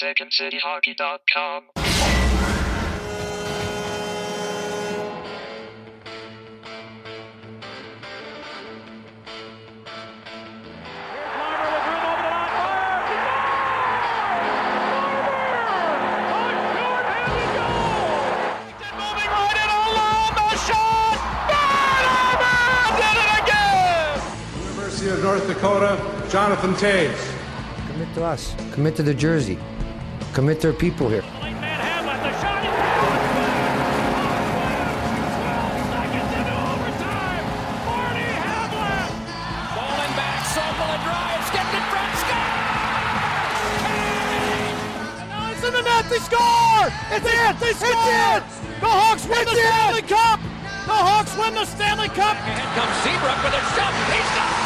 SecondCityHockey.com. Did it again? University of North Dakota, Jonathan Toews. Commit to us. Commit to the jersey. Commit their people here. Falling back, Sokol drives, gets in front, Now it's in the net, they score! It's in! They score! The Hawks win the Stanley Cup! The Hawks win the Stanley Cup! Ahead comes Seabrook with a shot. He's got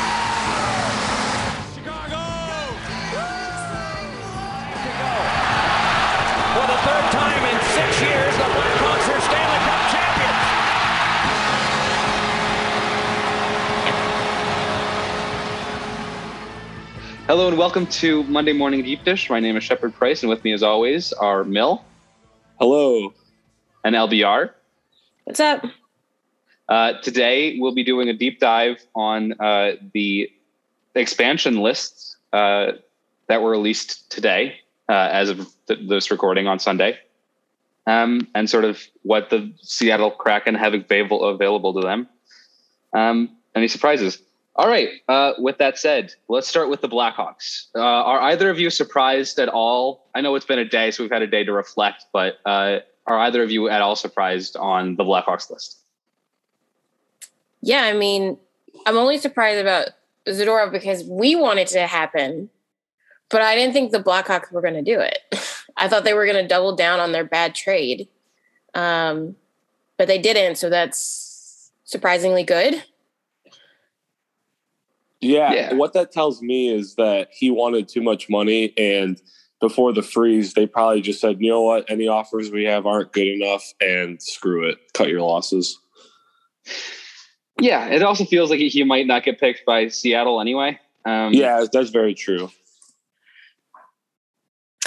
Hello and welcome to Monday Morning Deep Dish. My name is Shepard Price, and with me, as always, are Mill Hello. and LBR. What's up? Uh, today, we'll be doing a deep dive on uh, the expansion lists uh, that were released today, uh, as of th- this recording on Sunday, um, and sort of what the Seattle Kraken have available available to them. Um, any surprises? All right. Uh, with that said, let's start with the Blackhawks. Uh, are either of you surprised at all? I know it's been a day, so we've had a day to reflect, but uh, are either of you at all surprised on the Blackhawks list? Yeah, I mean, I'm only surprised about Zadorov because we wanted to happen, but I didn't think the Blackhawks were going to do it. I thought they were going to double down on their bad trade, um, but they didn't. So that's surprisingly good. Yeah, Yeah. what that tells me is that he wanted too much money, and before the freeze, they probably just said, "You know what? Any offers we have aren't good enough, and screw it, cut your losses." Yeah, it also feels like he might not get picked by Seattle anyway. Um, Yeah, that's very true.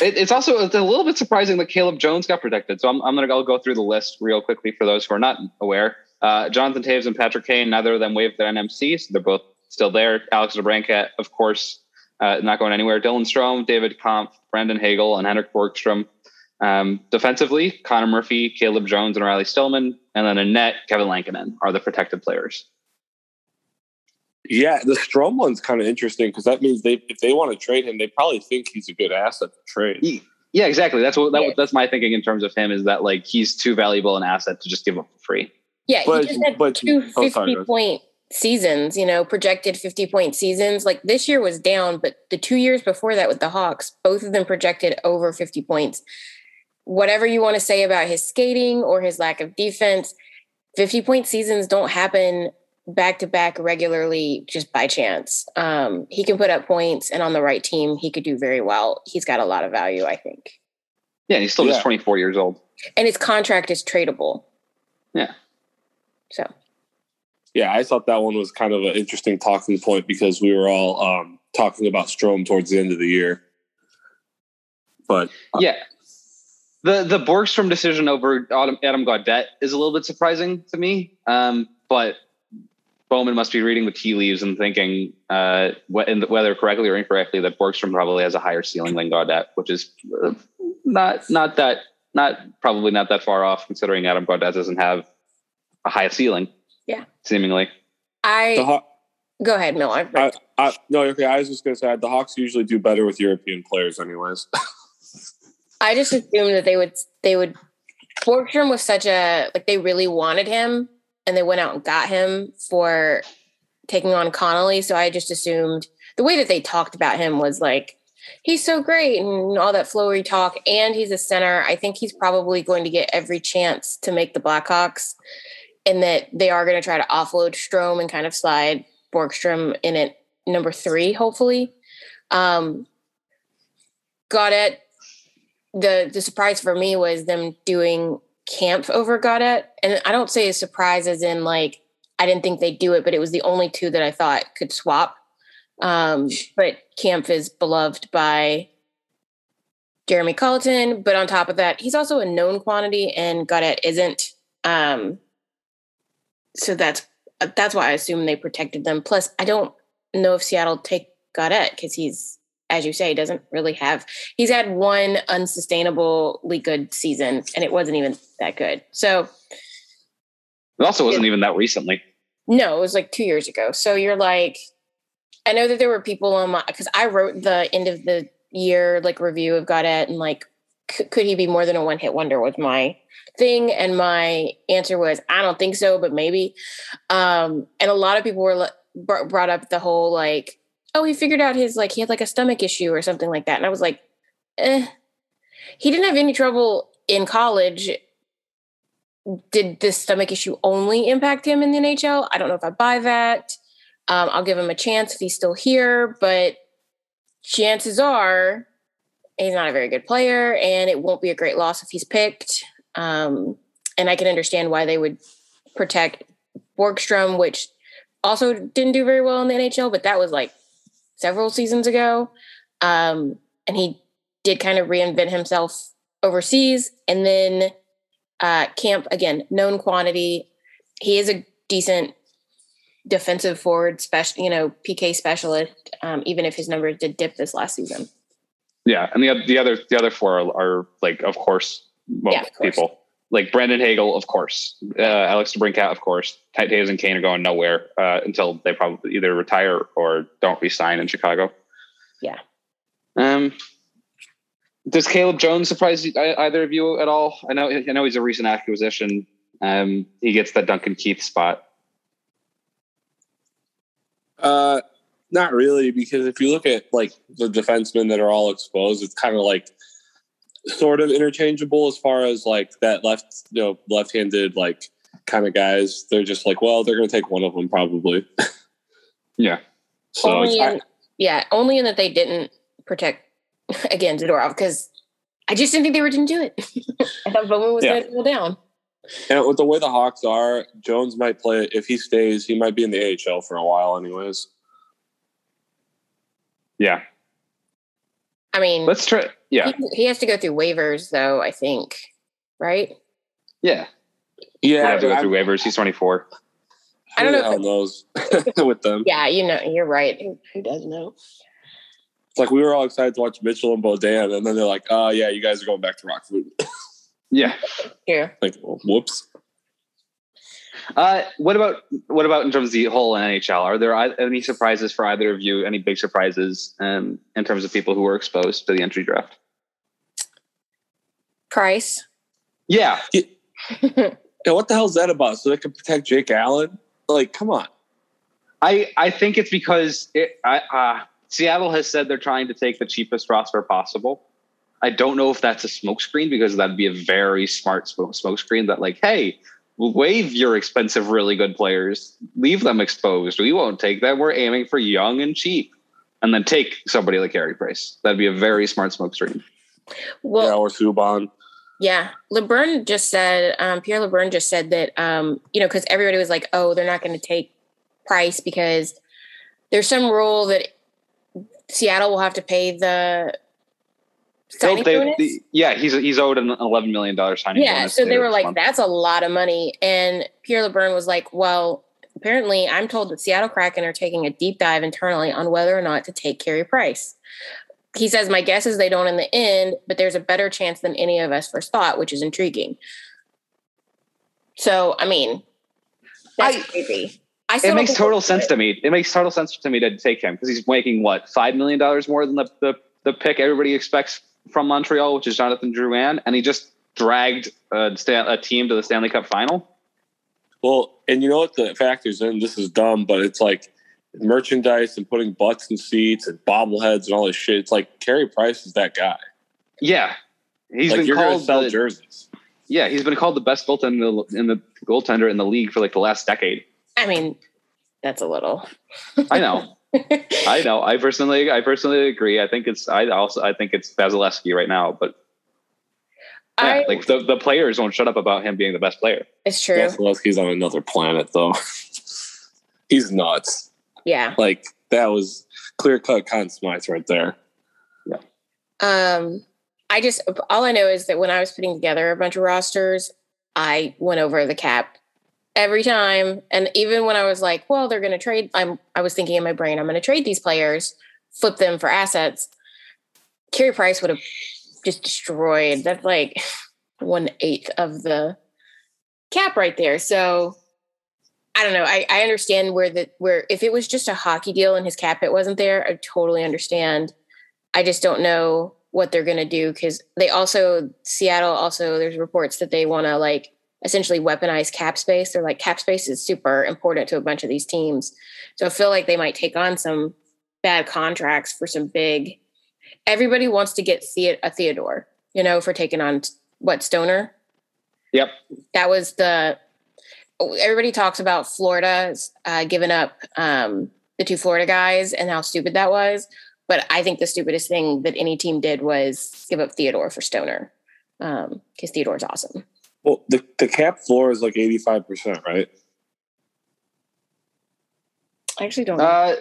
It, it's also it's a little bit surprising that Caleb Jones got protected. So I'm, I'm going to go through the list real quickly for those who are not aware. Uh, Jonathan Toews and Patrick Kane, neither of them waived their NMC, so they're both still there. Alex DeBrincat, of course, uh, not going anywhere. Dylan Strome, David Kampf, Brandon Hagel, and Henrik Borgstrom. Um, defensively, Connor Murphy, Caleb Jones, and Riley Stillman. And then in net, Kevin Lankinen are the protected players. Yeah, the Strome one's kind of interesting because that means they if they want to trade him, they probably think he's a good asset to trade. Yeah, exactly. That's what that, Yeah. that's my thinking in terms of him is that like he's too valuable an asset to just give up for free. Yeah, But- he just had but- two oh, sorry, point seasons, you know, projected 50 point seasons. Like this year was down, but the two years before that with the Hawks, both of them projected over 50 points. Whatever you want to say about his skating or his lack of defense, 50 point seasons don't happen back to back regularly just by chance. Um, he can put up points, and on the right team, he could do very well. He's got a lot of value, I think. Yeah, he's still just 24 years old. And his contract is tradable. Yeah. So Yeah, I thought that one was kind of an interesting talking point because we were all um, talking about Strome towards the end of the year. But uh, Yeah. The the Borgstrom decision over Adam, Gaudette is a little bit surprising to me. Um, but Bowman must be reading the tea leaves and thinking, uh, whether correctly or incorrectly, that Borgstrom probably has a higher ceiling than Gaudette, which is uh, not not that not probably not that far off, considering Adam Gaudette doesn't have a high ceiling. Yeah. seemingly. I Haw- go ahead, Miller. I, I, no, okay. I was just gonna say the Hawks usually do better with European players, anyways. I just assumed that they would they would Borgstrom was such a like they really wanted him and they went out and got him for taking on Connolly. So I just assumed the way that they talked about him was like he's so great and all that flowery talk, and he's a center. I think he's probably going to get every chance to make the Blackhawks, and that they are going to try to offload Strome and kind of slide Borgstrom in at number three, hopefully. Um, Gaudette, the the surprise for me was them doing Kampf over Gaudette, and I don't say a surprise as in like I didn't think they'd do it, but it was the only two that I thought could swap. Um, but Kampf is beloved by Jeremy Colliton, but on top of that, he's also a known quantity, and Gaudette isn't. Um, so that's uh, that's why I assume they protected them. Plus, I don't know if Seattle take Gaudette because he's, as you say, doesn't really have. He's had one unsustainably good season, and it wasn't even that good. So It also wasn't even that recently. no, it was like two years ago. So you're like, I know that there were people on my because I wrote the end of the year like review of Gaudette and like, c- could he be more than a one hit wonder? Was my thing, and my answer was I don't think so, but maybe. Um, and a lot of people were brought up the whole like, oh, he figured out his like he had like a stomach issue or something like that, and I was like, eh. He didn't have any trouble in college did this stomach issue only impact him in the NHL? I don't know if I buy that. Um, I'll give him a chance if he's still here, but chances are he's not a very good player, and it won't be a great loss if he's picked. Um, and I can understand why they would protect Borgstrom, which also didn't do very well in the NHL, but that was like several seasons ago. Um, and he did kind of reinvent himself overseas, and then uh, Kampf again, known quantity. He is a decent defensive forward, special, you know, PK specialist. Um, even if his numbers did dip this last season. Yeah, and the the other the other four are, are like, of course, well, Yeah, people like Brandon Hagel, of course, uh, Alex DeBrincat, of course. Ty Toews and Kane are going nowhere uh, until they probably either retire or don't resign in Chicago. Yeah. Um. Does Caleb Jones surprise you- either of you at all? I know I know he's a recent acquisition. Um, he gets that Duncan Keith spot. Uh, not really, because if you look at like the defensemen that are all exposed, it's kind of like sort of interchangeable as far as like that left, you know, left-handed like kind of guys. They're just like, well, they're going to take one of them probably. Yeah. So only it's, in, yeah, only in that they didn't protect again Zadorov because I just didn't think they were going to do it. I thought Bowman was Yeah. going to go down. and with the way the Hawks are, Jones might play if he stays. He might be in the AHL for a while, anyways. Yeah. I mean, Let's try. Yeah. he, he has to go through waivers though. I think, right? Yeah. Yeah, Yeah. Have to go through waivers. He's 24. I don't know the hell knows with them. Yeah, you know, you're right. Who, who does know? It's like we were all excited to watch Mitchell and Beaudin, and then they're like, "Oh yeah, you guys are going back to Rockford." Yeah. Yeah. like, well, whoops. Uh, what about what about in terms of the whole NHL? Are there any surprises for either of you? Any big surprises um, in terms of people who were exposed to the entry draft? Price. Yeah, Yeah, what the hell's that about? So they can protect Jake Allen? Like, come on. I I think it's because it, I, uh, Seattle has said they're trying to take the cheapest roster possible. I don't know if that's a smokescreen because that'd be a very smart smoke smokescreen. That like, hey, waive your expensive, really good players, leave them exposed. We won't take them. We're aiming for young and cheap, and then take somebody like Carey Price. That'd be a very smart smokescreen. yeah, Well, or Subban. yeah. LeBrun just said, um, Pierre LeBrun just said that, um, you know, because everybody was like, oh, they're not going to take Price because there's some rule that Seattle will have to pay the signing They- bonus. the- yeah, he's he's owed an eleven million dollars signing. yeah, bonus so they were like, month. that's a lot of money. And Pierre LeBrun was like, well, apparently I'm told that Seattle Kraken are taking a deep dive internally on whether or not to take Carey Price. He says, my guess is they don't in the end, but there's a better chance than any of us first thought, which is intriguing. So, I mean, that's I- crazy. I It makes total sense to me. It makes total sense to me to take him because he's making what five million dollars more than the, the the pick everybody expects from Montreal, which is Jonathan Drouin, and he just dragged a, Stan- a team to the Stanley Cup final. Well, and you know what the factors in? This is dumb, but it's like merchandise and putting butts in seats and bobbleheads and all this shit. It's like Carey Price is that guy. Yeah, he's like been you're called sell the, jerseys. yeah he's been called the best goaltender in the, in the goaltender in the league for like the last decade. I mean, that's a little. I know. I know. I personally, I personally agree. I think it's. I also, I think it's Vasilevskiy right now. But yeah, I, like the, the players won't shut up about him being the best player. it's true. Vasilevskiy's on another planet, though. He's nuts. Yeah. Like that was clear cut Conn Smythe right there. Yeah. Um, I just all I know is that when I was putting together a bunch of rosters, I went over the cap every time. And even when I was like, well, they're gonna trade, I'm I was thinking in my brain, I'm gonna trade these players, flip them for assets. Carey Price would have just destroyed. That's like one eighth of the cap right there. So I don't know. I, I understand where the where if it was just a hockey deal and his cap it wasn't there, I totally understand. I just don't know what they're gonna do because they also Seattle also there's reports that they want to like essentially weaponize cap space. They're like cap space is super important to a bunch of these teams. So I feel like they might take on some bad contracts for some big. Everybody wants to get the- a Theodore, you know, for taking on what Stoner. Yep. That was the. Everybody talks about Florida uh, giving up um, the two Florida guys and how stupid that was. But I think the stupidest thing that any team did was give up Theodore for Stoner because um, Theodore's awesome. Well, the, the cap floor is like 85%, right? I actually don't know. Uh,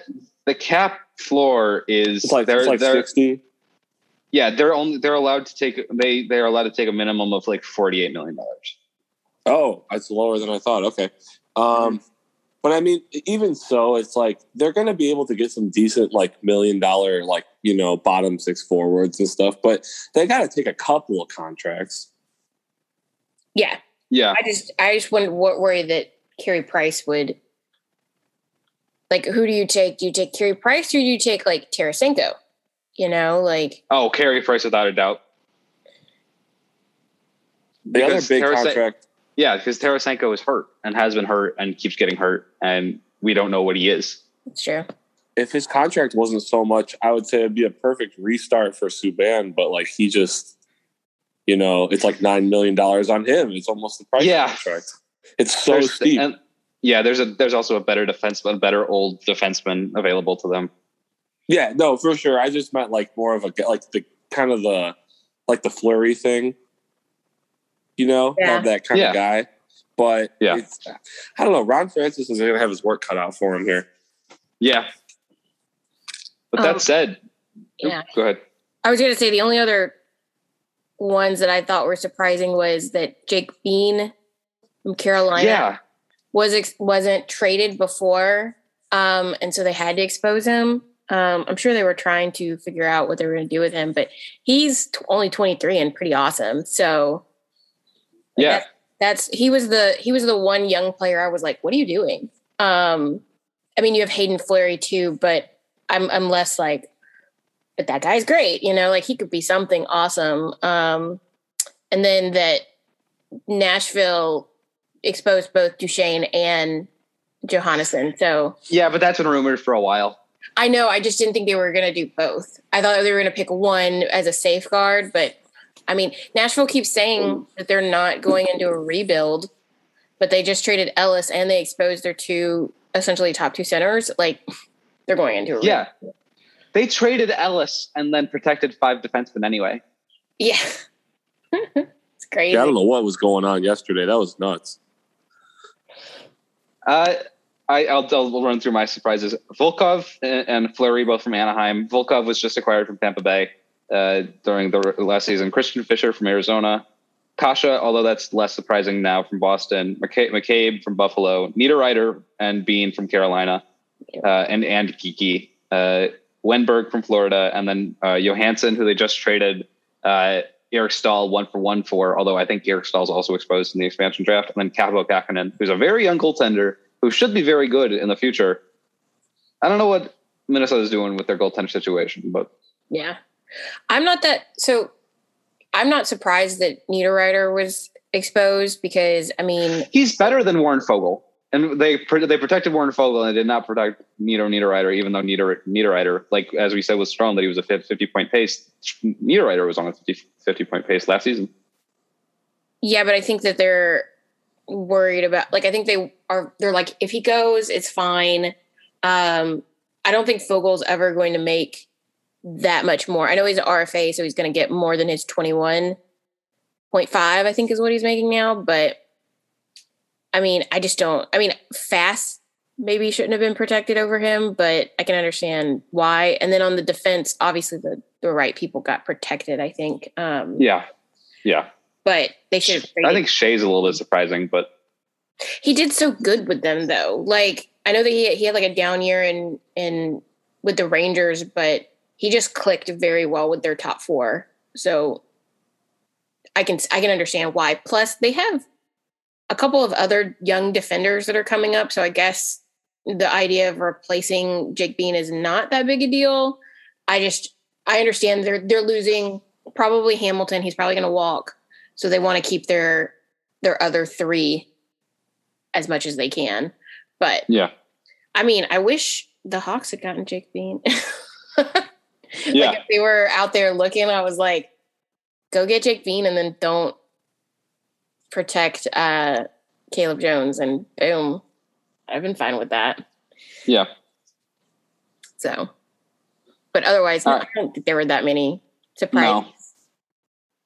the cap floor is It's like, they're, it's like they're 60. yeah they're only they're allowed to take they they're allowed to take a minimum of like forty eight million dollars. Oh, that's lower than I thought. Okay. Um, but I mean, even so, it's like they're going to be able to get some decent, like million dollar, like you know, bottom six forwards and stuff. But they got to take a couple of contracts. Yeah, Yeah, I just I just wouldn't worry that Carey Price would. Like, who do you take? Do you take Carey Price or do you take like Tarasenko? You know, like Oh, Carey Price without a doubt. The other big Tarasen- contract. Yeah, because Tarasenko is hurt and has been hurt and keeps getting hurt, and we don't know what he is. it's true. If his contract wasn't so much, I would say it'd be a perfect restart for Subban. But like he just, you know, it's like nine million dollars on him. It's almost the price Yeah. the contract. It's so There's- steep. and- yeah, there's a there's also a better defenseman, a better old defenseman available to them. Yeah, no, for sure. I just meant like more of a like the kind of the like the Fleury thing. You know, Yeah. not that kind Yeah. of guy. But Yeah. it's, I don't know. Ron Francis is going to have his work cut out for him here. Yeah. But Um, that said, yeah. go ahead. I was going to say the only other ones that I thought were surprising was that Jake Bean from Carolina Yeah, was ex- wasn't traded before, um, and so they had to expose him. Um, I'm sure they were trying to figure out what they were going to do with him, but he's t- only 23 and pretty awesome. So yeah, that's he was the he was the one young player I was like, what are you doing? Um, I mean, you have Hayden Fleury too, but I'm I'm less like, but that guy's great, you know, like he could be something awesome. Um, and then that Nashville exposed both Duchene and Johansen. So yeah. But that's been rumored for a while. I know I just didn't think they were going to do both. I thought they were going to pick one as a safeguard, but I mean, Nashville keeps saying that they're not going into a rebuild, but they just traded Ellis and they exposed their two essentially top two centers. Like they're going into a Yeah, they traded Ellis and then protected five defensemen anyway. yeah. it's crazy. Yeah, I don't know what was going on yesterday. That was nuts. Uh, I, I'll, I'll run through my surprises. Volkov and, and Fleury, both from Anaheim. Volkov was just acquired from Tampa Bay uh, during the last season. Christian Fischer from Arizona. Kase, although that's less surprising now from Boston. McCabe, McCabe from Buffalo. Niederreiter and Bean from Carolina. Uh, and and Kiki. Uh, Wennberg from Florida. And then uh, Johansson, who they just traded uh, Eric Staal one for one for, although I think Eric Staal is also exposed in the expansion draft. And then Kaapo Kähkönen, who's a very young goaltender who should be very good in the future. I don't know what Minnesota's doing with their goaltender situation, but Yeah. I'm not that so I'm not surprised that Niederreiter was exposed because I mean he's better than Warren Foegele. And they they protected Warren Foegele and they did not protect Nieder Niederreiter, even though Nieder, Niederreiter, like as we said was Strong, that he was a 50 point pace. Niederreiter was on a 50, 50 point pace last season. Yeah, but I think that they're worried about like I think they are they're like if he goes, it's fine. Um I don't think Foegele's ever going to make that much more. I know he's an RFA, so he's going to get more than his 21.5, I think is what he's making now, but I mean, I just don't I mean, Fast maybe shouldn't have been protected over him, but I can understand why. And then on the defense, obviously the the right people got protected. I think. Um, Yeah, yeah. but they should. I think Skjei's a little bit surprising, but he did so good with them though. Like I know that he he had like a down year in in with the Rangers, but he just clicked very well with their top four. So I can I can understand why. Plus they have a couple of other young defenders that are coming up. So I guess the idea of replacing Jake Bean is not that big a deal. I just I understand they're they're losing probably Hamilton. He's probably going to walk, so they want to keep their their other three as much as they can. But yeah, I mean, I wish the Hawks had gotten Jake Bean. yeah, Like if they were out there looking, I was like, go get Jake Bean and then don't protect uh Caleb Jones and boom. I've been fine with that. yeah. So but otherwise no, All I don't think there were that many surprises.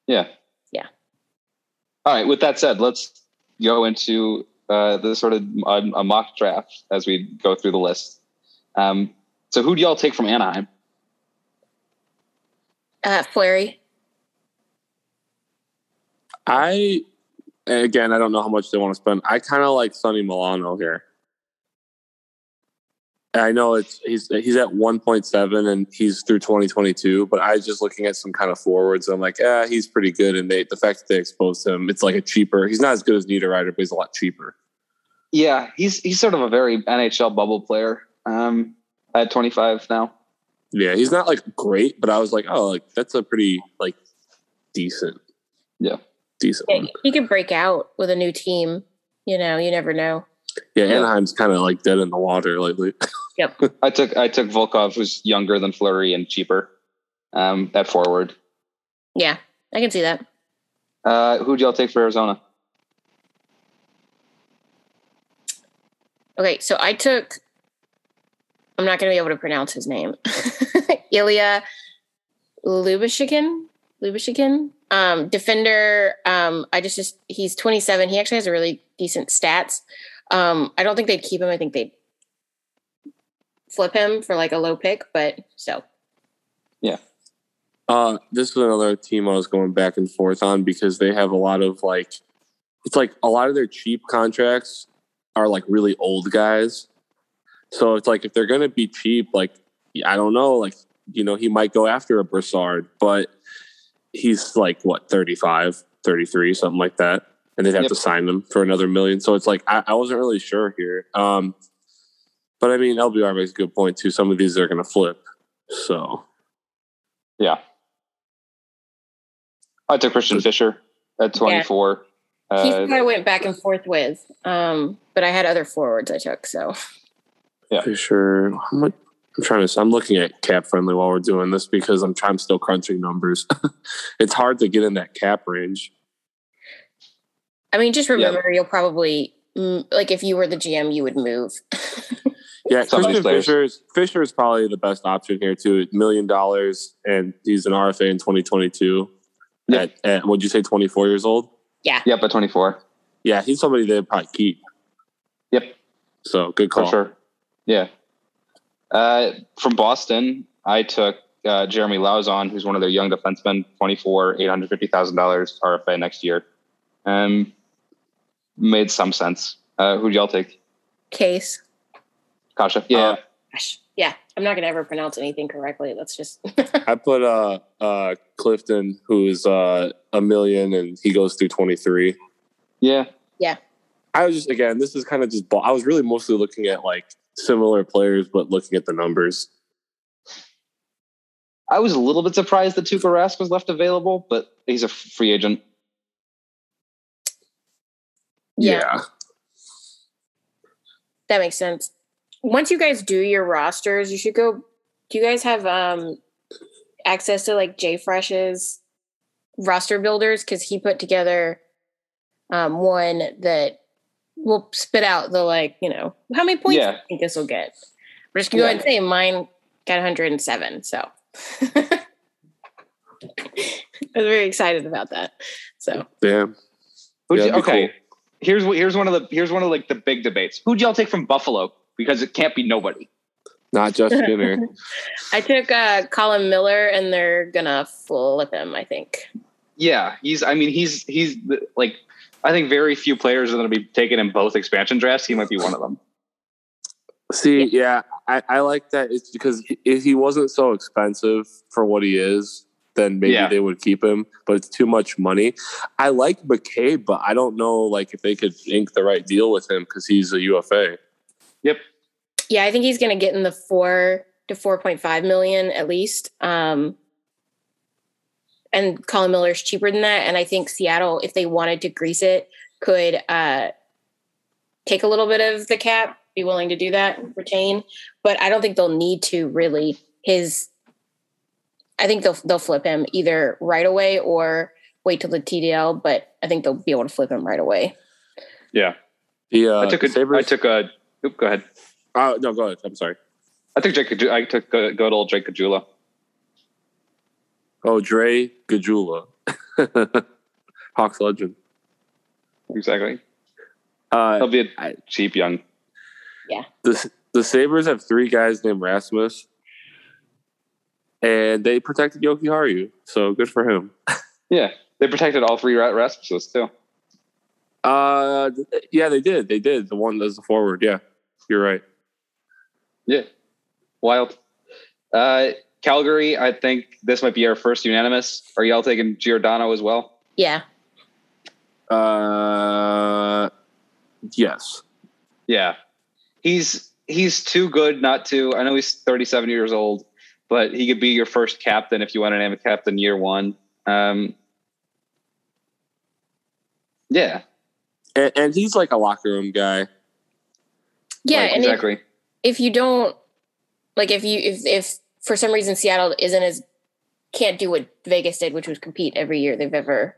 Yeah. Yeah. All right. With that said, let's go into uh, the sort of a, a mock draft as we go through the list. Um, so, who do y'all take from Anaheim? Uh Fleury. I again, I don't know how much they want to spend. I kind of like Sonny Milano here. I know it's he's he's at 1.7 and he's through 2022, but I was just looking at some kind of forwards. I'm like, yeah, he's pretty good. And they the fact that they exposed him, it's like a cheaper. He's not as good as Niederreiter, but he's a lot cheaper. Yeah, he's he's sort of a very NHL bubble player. Um, at 25 now. Yeah, he's not like great, but I was like, oh, like that's a pretty like decent. Yeah. Decent Yeah, one. he could break out with a new team. You know, you never know. Yeah, Yeah. Anaheim's kind of like dead in the water lately. Yep. I took I took Volkov, who's younger than Fleury and cheaper. Um, at forward. Yeah, I can see that. Uh, who do y'all take for Arizona? Okay, so I took. I'm not going to be able to pronounce his name. Ilya Lubashikin. Lubashikin. Um, defender. Um, I just, just he's 27. He actually has a really decent stats. Um, I don't think they'd keep him. I think they'd flip him for like a low pick, but so Yeah. Uh, this is another team I was going back and forth on because they have a lot of like, it's like a lot of their cheap contracts are like really old guys. So it's like if they're gonna be cheap, like I don't know, like you know he might go after a Broussard, but he's like what 35, 33, something like that, and they'd have Yep. to sign them for another million. So it's like I, I wasn't really sure here. Um, but I mean, LBR makes a good point too. Some of these are gonna flip, so. Yeah. I took Christian Fischer at 24. he's Uh, who I went back and forth with. Um, but I had other forwards I took. So Yeah. Fischer. How much? I'm trying to. I'm looking at cap friendly while we're doing this because I'm trying. I'm still crunching numbers. it's hard to get in that cap range. I mean, just remember, you'll probably like if you were the GM, you would move. Yeah, Some Christian. Fischer is Fischer is probably the best option here too. Million dollars, and he's an RFA in 2022. Yeah. At, at would you say 24 years old? Yeah. Yep, at 24. Yeah, he's somebody they'd probably keep. Yep, So good call. for sure. Yeah. Uh, from Boston, I took uh, Jeremy Lauzon, who's one of their young defensemen, 24, $850,000 RFA next year. Um, made some sense. Uh, who'd y'all take? Case. Kase? Yeah. Uh, Yeah, I'm not gonna ever pronounce anything correctly. Let's just I put uh uh Clifton, who's uh a million, and he goes through 23. yeah. Yeah. I was just again, this is kind of just. I was really mostly looking at like similar players, but looking at the numbers. I was a little bit surprised that Tuukka Rask was left available, but he's a free agent. yeah, that makes sense. Once you guys do your rosters, you should go. Do you guys have um access to like JFresh's roster builders? Because he put together um one that will spit out the like you know how many points Yeah. do you think this will get. We're just gonna go ahead and say mine got 107. So I was very excited about that. So Damn. Who'd Yeah, you- okay. cool. Here's what here's one of the here's one of like the big debates. Who'd y'all take from Buffalo? Because it can't be nobody. Not just Skinner. I took uh, Colin Miller, and they're gonna flip him. I think. Yeah, he's. I mean, he's he's like. I think very few players are going to be taken in both expansion drafts. He might be one of them. See, yeah, I, I like that. It's because if he wasn't so expensive for what he is, then maybe Yeah. they would keep him. But it's too much money. I like McCabe, but I don't know like if they could ink the right deal with him because he's a UFA. Yep. Yeah, I think he's gonna get in the four to four point five million at least. Um, and Colin Miller's cheaper than that. And I think Seattle, if they wanted to grease it, could uh, take a little bit of the cap, be willing to do that, retain. But I don't think they'll need to really. His, I think they'll they'll flip him either right away or wait till the TDL. But I think they'll be able to flip him right away. Yeah, The uh, I took a. Sabres, I took a. Oop, go ahead. uh, no, go ahead. I'm sorry. I took Jake. I took good, good old Drake Caggiula. Oh, Dre Caggiula, Hawks legend. Exactly. Uh, He'll be a I- cheap young. Yeah. The the Sabres have three guys named Rasmus, and they protected Jokiharju, so good for him. Yeah, they protected all three Ra- Rasmuses too. Uh, yeah, they did. They did. The one that's the forward. Yeah, you're right. Yeah, wild. Uh, Calgary. I think this might be our first unanimous. Are y'all taking Giordano as well? Yeah. Uh, yes. Yeah, he's he's too good not to. I know he's 37 years old, but he could be your first captain if you want to name a captain year one. Um, yeah, And, and he's like a locker room guy. Yeah, like, and if- exactly. if you don't like if you if if for some reason Seattle isn't as can't do what Vegas did, which was compete every year they've ever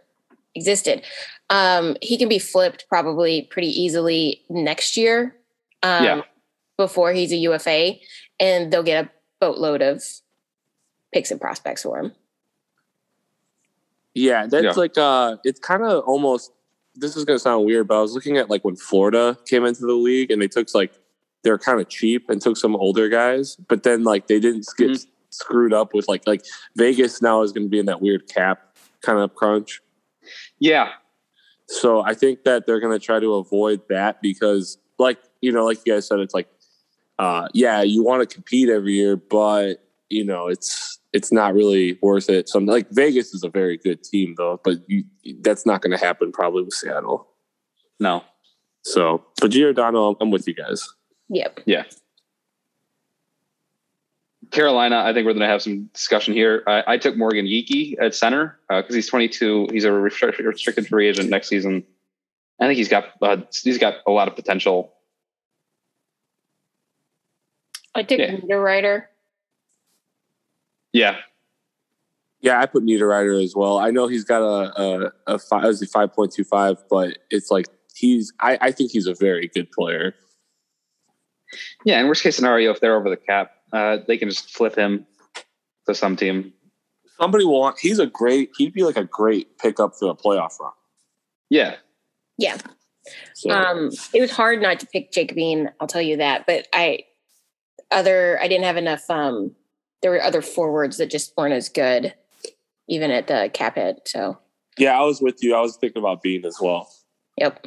existed, um, he can be flipped probably pretty easily next year. Um, Yeah. Before he's a UFA, and they'll get a boatload of picks and prospects for him. Yeah, that's Yeah. like uh, it's kind of almost. This is gonna sound weird, but I was looking at like when Florida came into the league and they took like they're kind of cheap and took some older guys, but then like they didn't get Mhm. screwed up with like like Vegas now is going to be in that weird cap kind of crunch. Yeah, So I think that they're going to try to avoid that because, like you know, like you guys said, it's like, uh, yeah, you want to compete every year, but you know, it's it's not really worth it. So like Vegas is a very good team though, but you, that's not going to happen probably with Seattle. no, So, but Giordano, I'm with you guys. Yep. yeah. Carolina, I think we're going to have some discussion here. I, I took Morgan Geekie at center because he's 22. He's a restricted, restricted free agent next season. I think he's got uh, he's got a lot of potential. I took Yeah. Niederreiter. Yeah, Yeah, I put Niederreiter as well. I know he's got a a, a five, is it five point two five, but it's like he's. I, I think he's a very good player. Yeah. In worst case scenario, if they're over the cap, uh, they can just flip him to some team. Somebody will want. He's a great. He'd be like a great pickup for a playoff run. Yeah, Yeah. So Um, it was hard not to pick Jacob Bean, I'll tell you that. But I other I didn't have enough um there were other forwards that just weren't as good, even at the cap hit. So yeah, I was with you. I was thinking about Bean as well. yep.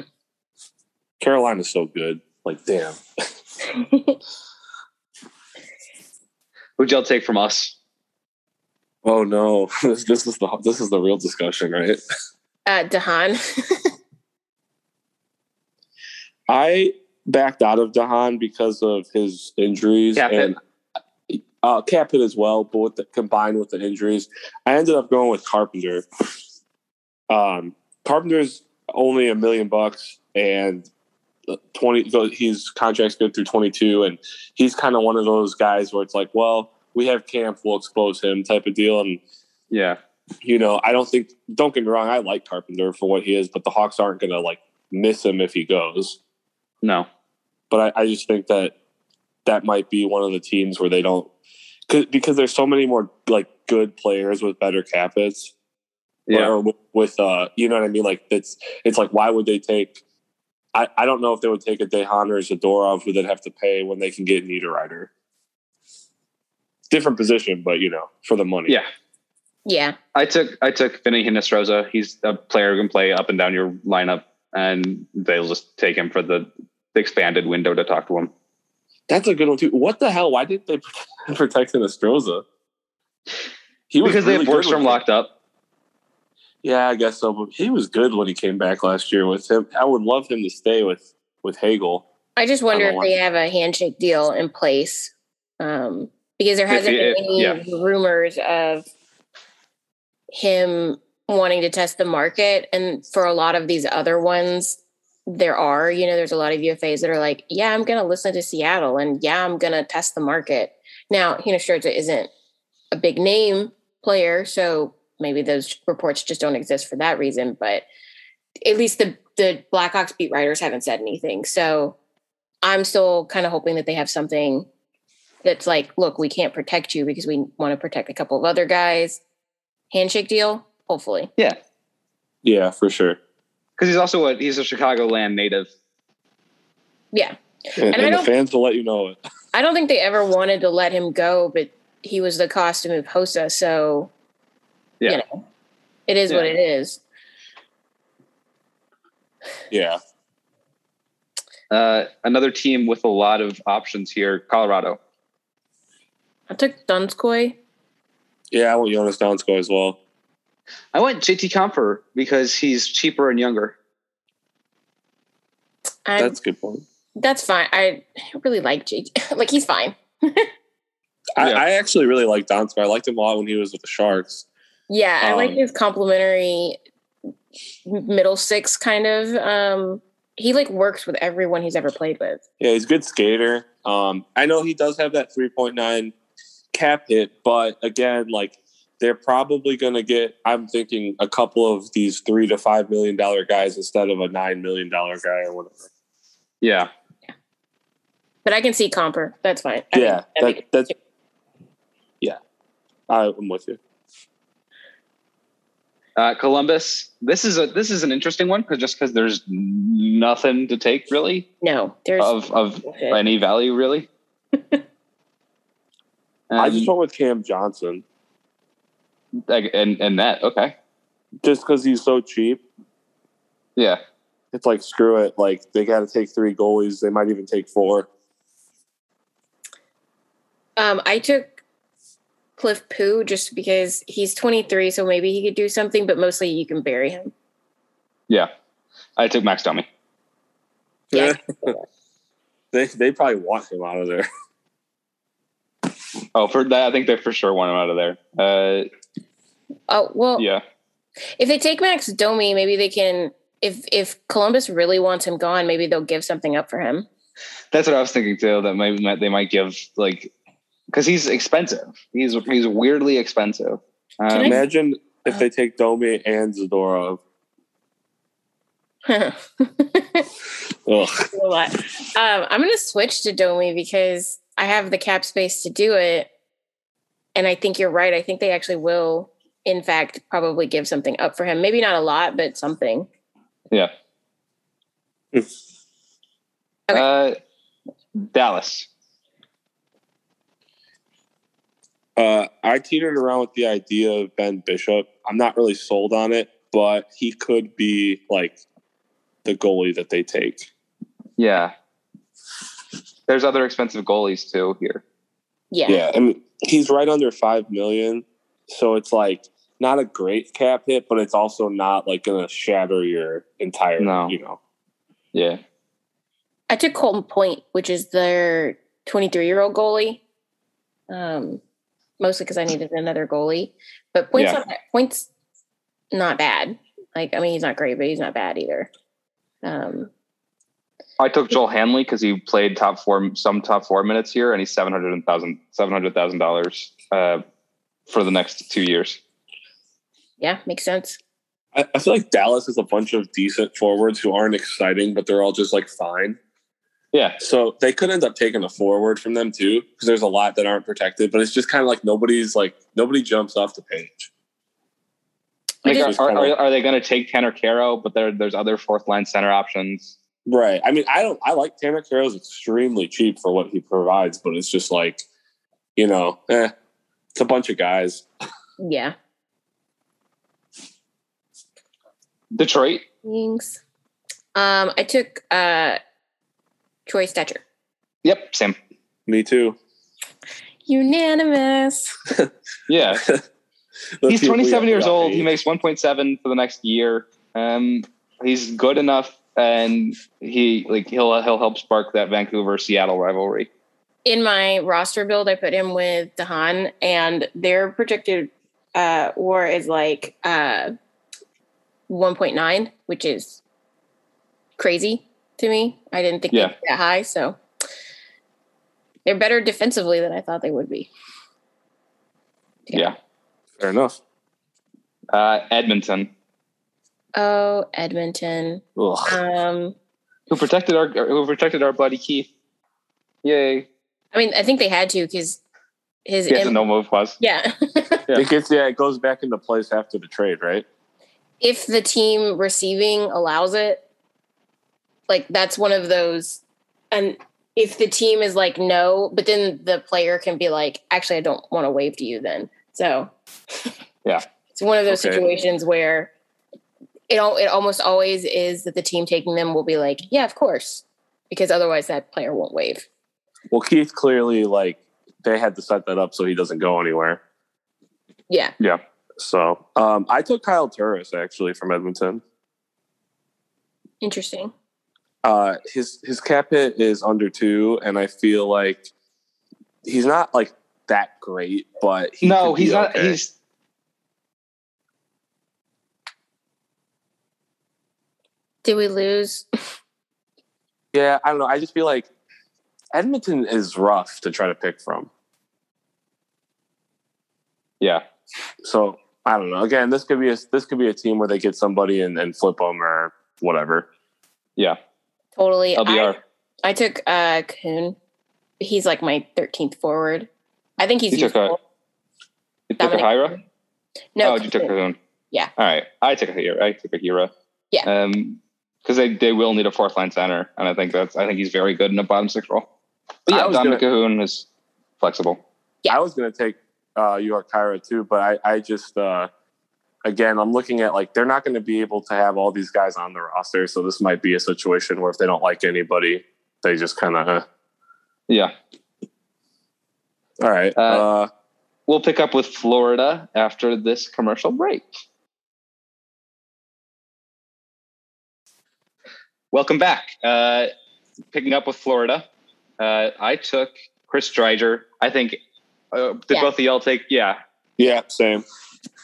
Carolina's so good. Like damn. who'd y'all take from us? Oh no, this, this is the this is the real discussion, right? Uh de Haan. I backed out of de Haan because of his injuries Cap hit. and uh, cap hit as well, but with the, combined with the injuries, I ended up going with Carpenter. Um, Carpenter's only a million bucks and twenty. so His contract's good through twenty two, and he's kind of one of those guys where it's like, well, we have camp, we'll expose him, type of deal, and Yeah, you know, I don't think. Don't get me wrong, I like Carpenter for what he is, but the Hawks aren't going to like miss him if he goes. no, But I, I just think that that might be one of the teams where they don't, cause, there's so many more like good players with better cap hits. yeah, Or with, with uh, you know what I mean? Like it's it's like why would they take? I, I don't know if they would take a de Haan or a Zadorov who they'd have to pay when they can get Niederreiter. different position, but you know, for the money. Yeah. Yeah. I took I took Vinny Hinostroza. He's a player who can play up and down your lineup, and they'll just take him for the, the expanded window to talk to him. That's a good one too. What the hell? Why did they protect Hinostroza? He because really they have good Borgstrom locked up. Yeah, I guess so. But he was good when he came back last year with him. I would love him to stay with with Hagel. I just wonder I if they have a handshake deal in place. Um, because there hasn't been any rumors of him wanting to test the market. And for a lot of these other ones, there are, you know, there's a lot of UFAs that are like, yeah, I'm going to listen to Seattle and yeah, I'm going to test the market. Now, Hinostroza isn't a big name player, so maybe those reports just don't exist for that reason. But at least the the Blackhawks beat writers haven't said anything. So I'm still kind of hoping that they have something that's like, look, we can't protect you because we want to protect a couple of other guys. Handshake deal, hopefully. Yeah, Yeah, for sure. because he's also a he's a Chicagoland native. Yeah. And, And and the don't- fans will let you know it. I don't think they ever wanted to let him go, but he was the cost to move Hossa, so Yeah. you know, it is what it is. Yeah. Uh, another team with a lot of options here, Colorado. I took Donskoi. Yeah, I want Jonas Donskoi as well. I went JT Compher because he's cheaper and younger. And That's a good point. that's fine. I really like JT. like he's fine. I, Yeah. I actually really like Donskoi. I liked him a lot when he was with the Sharks. Yeah, I like Um, his complimentary middle six kind of. Um, he like works with everyone he's ever played with. Yeah, he's a good skater. Um, I know he does have that 3.9 cap hit, but again, like they're probably going to get, I'm thinking, a couple of these three to five million dollar guys instead of a nine million dollar guy or whatever. Yeah, But I can see Compher. That's fine. I yeah, think- that, that's yeah. I, I'm with you. Uh, Columbus. This is a this is an interesting one because just because there's nothing to take really no, there's of of bullshit. any value really. I just went with Cam Johnson like, and and that okay just because he's so cheap. yeah It's like screw it. Like they got to take three goalies. They might even take four. Um, I took Cliff Poo just because he's 23, so maybe he could do something, but mostly you can bury him. yeah. I took Max Domi. Yeah. They they probably want him out of there. Oh, for that I think they for sure want him out of there. Uh, Oh well, yeah, if they take Max Domi, maybe they can. If if Columbus really wants him gone, maybe they'll give something up for him. that's what I was thinking too. That maybe might- they might give like because he's expensive. He's he's weirdly expensive. Can Um, I- Imagine if they take Domi and Zadorov. Ugh. Um, I'm going to switch to Domi because I have the cap space to do it, and I think you're right. I think they actually will, in fact, probably give something up for him. Maybe not a lot, but something. yeah. Okay. Uh, Dallas. Uh, I teetered around with the idea of Ben Bishop. I'm not really sold on it, but he could be like the goalie that they take. Yeah. There's other expensive goalies too here. Yeah. Yeah, I and he's right under five million, so it's like not a great cap hit, but it's also not like going to shatter your entire. No. You know. Yeah. I took Colton Point, which is their 23 year old goalie. Um, mostly because I needed another goalie, but points Yeah. not bad. points not bad. Like I mean, he's not great, but he's not bad either. Um, I took Joel Hanley because he played top four, some top four minutes here, and he's seven hundred thousand, seven hundred thousand dollars uh, for the next two years. yeah, makes sense. I, I feel like Dallas has a bunch of decent forwards who aren't exciting, but they're all just like fine. Yeah, So they could end up taking a forward from them too, because there's a lot that aren't protected. But it's just kind of like nobody's like nobody jumps off the page. like, did- are, are, are they going to take Tanner Kero? But there, there's other fourth line center options. Right. I mean, I don't. I like Tanner Kero's extremely cheap for what he provides, but it's just like you know, eh, it's a bunch of guys. Yeah. Detroit. Thanks. Um, I took uh Troy Stecher. Yep, Sam. Me too. Unanimous. Yeah, he's see if we 27 years old. He makes 1.7 for the next year. Um, he's good enough, and he like he'll he'll help spark that Vancouver Seattle rivalry. In my roster build, I put him with de Haan, and their projected uh war is like uh 1.9, which is crazy to me. I didn't think Yeah. they'd be that high, so they're better defensively than I thought they would be. Yeah. Fair enough. Uh, Edmonton, Oh, Edmonton. Ugh. Um, who protected our who protected our buddy Keith. Yay! I mean, I think they had to because his He has a im- no move plus. yeah. Yeah. It gets yeah, it goes back into place after the trade, right? if the team receiving allows it, like that's one of those. And if the team is like no, but then the player can be like, actually, I don't want to wave to you then. So Yeah. it's one of those Okay. situations where it al- it almost always is that the team taking them will be like, yeah, of course, because otherwise that player won't wave Well, Keith clearly like they had to set that up so he doesn't go anywhere. Yeah, Yeah. So um, I took Kyle Turris actually from Edmonton. interesting. Uh, his his cap hit is under two, and I feel like he's not like that great, but he no, could be he's not. okay. He's Did we lose? yeah. I don't know. I just feel like Edmonton is rough to try to pick from. yeah. So I don't know. Again, this could be a this could be a team where they get somebody and, and flip them or whatever. Yeah. Totally. LBR. I, I took uh Kahun. He's like my 13th forward. I think he's You took a- useful. You took a Dominic Hira? No, oh, you took a Kahun. Yeah. All right. I took a Khaira. I took a Khaira. Yeah. Um, because they, they will need a fourth line center, and I think that's I think he's very good in a bottom six role. But yeah, was Dominic gonna- Kahun is flexible. Yeah. I was going to take uh, Jujhar Khaira too, but I, I just, uh, again, I'm looking at like they're not going to be able to have all these guys on the roster. So this might be a situation where if they don't like anybody, they just kind of, uh, Yeah. all right. Uh, Uh, We'll pick up with Florida after this commercial break. Welcome back. Uh, picking up with Florida, uh, I took Chris Driedger. I think uh, did Yeah. both of y'all take? Yeah, yeah, same.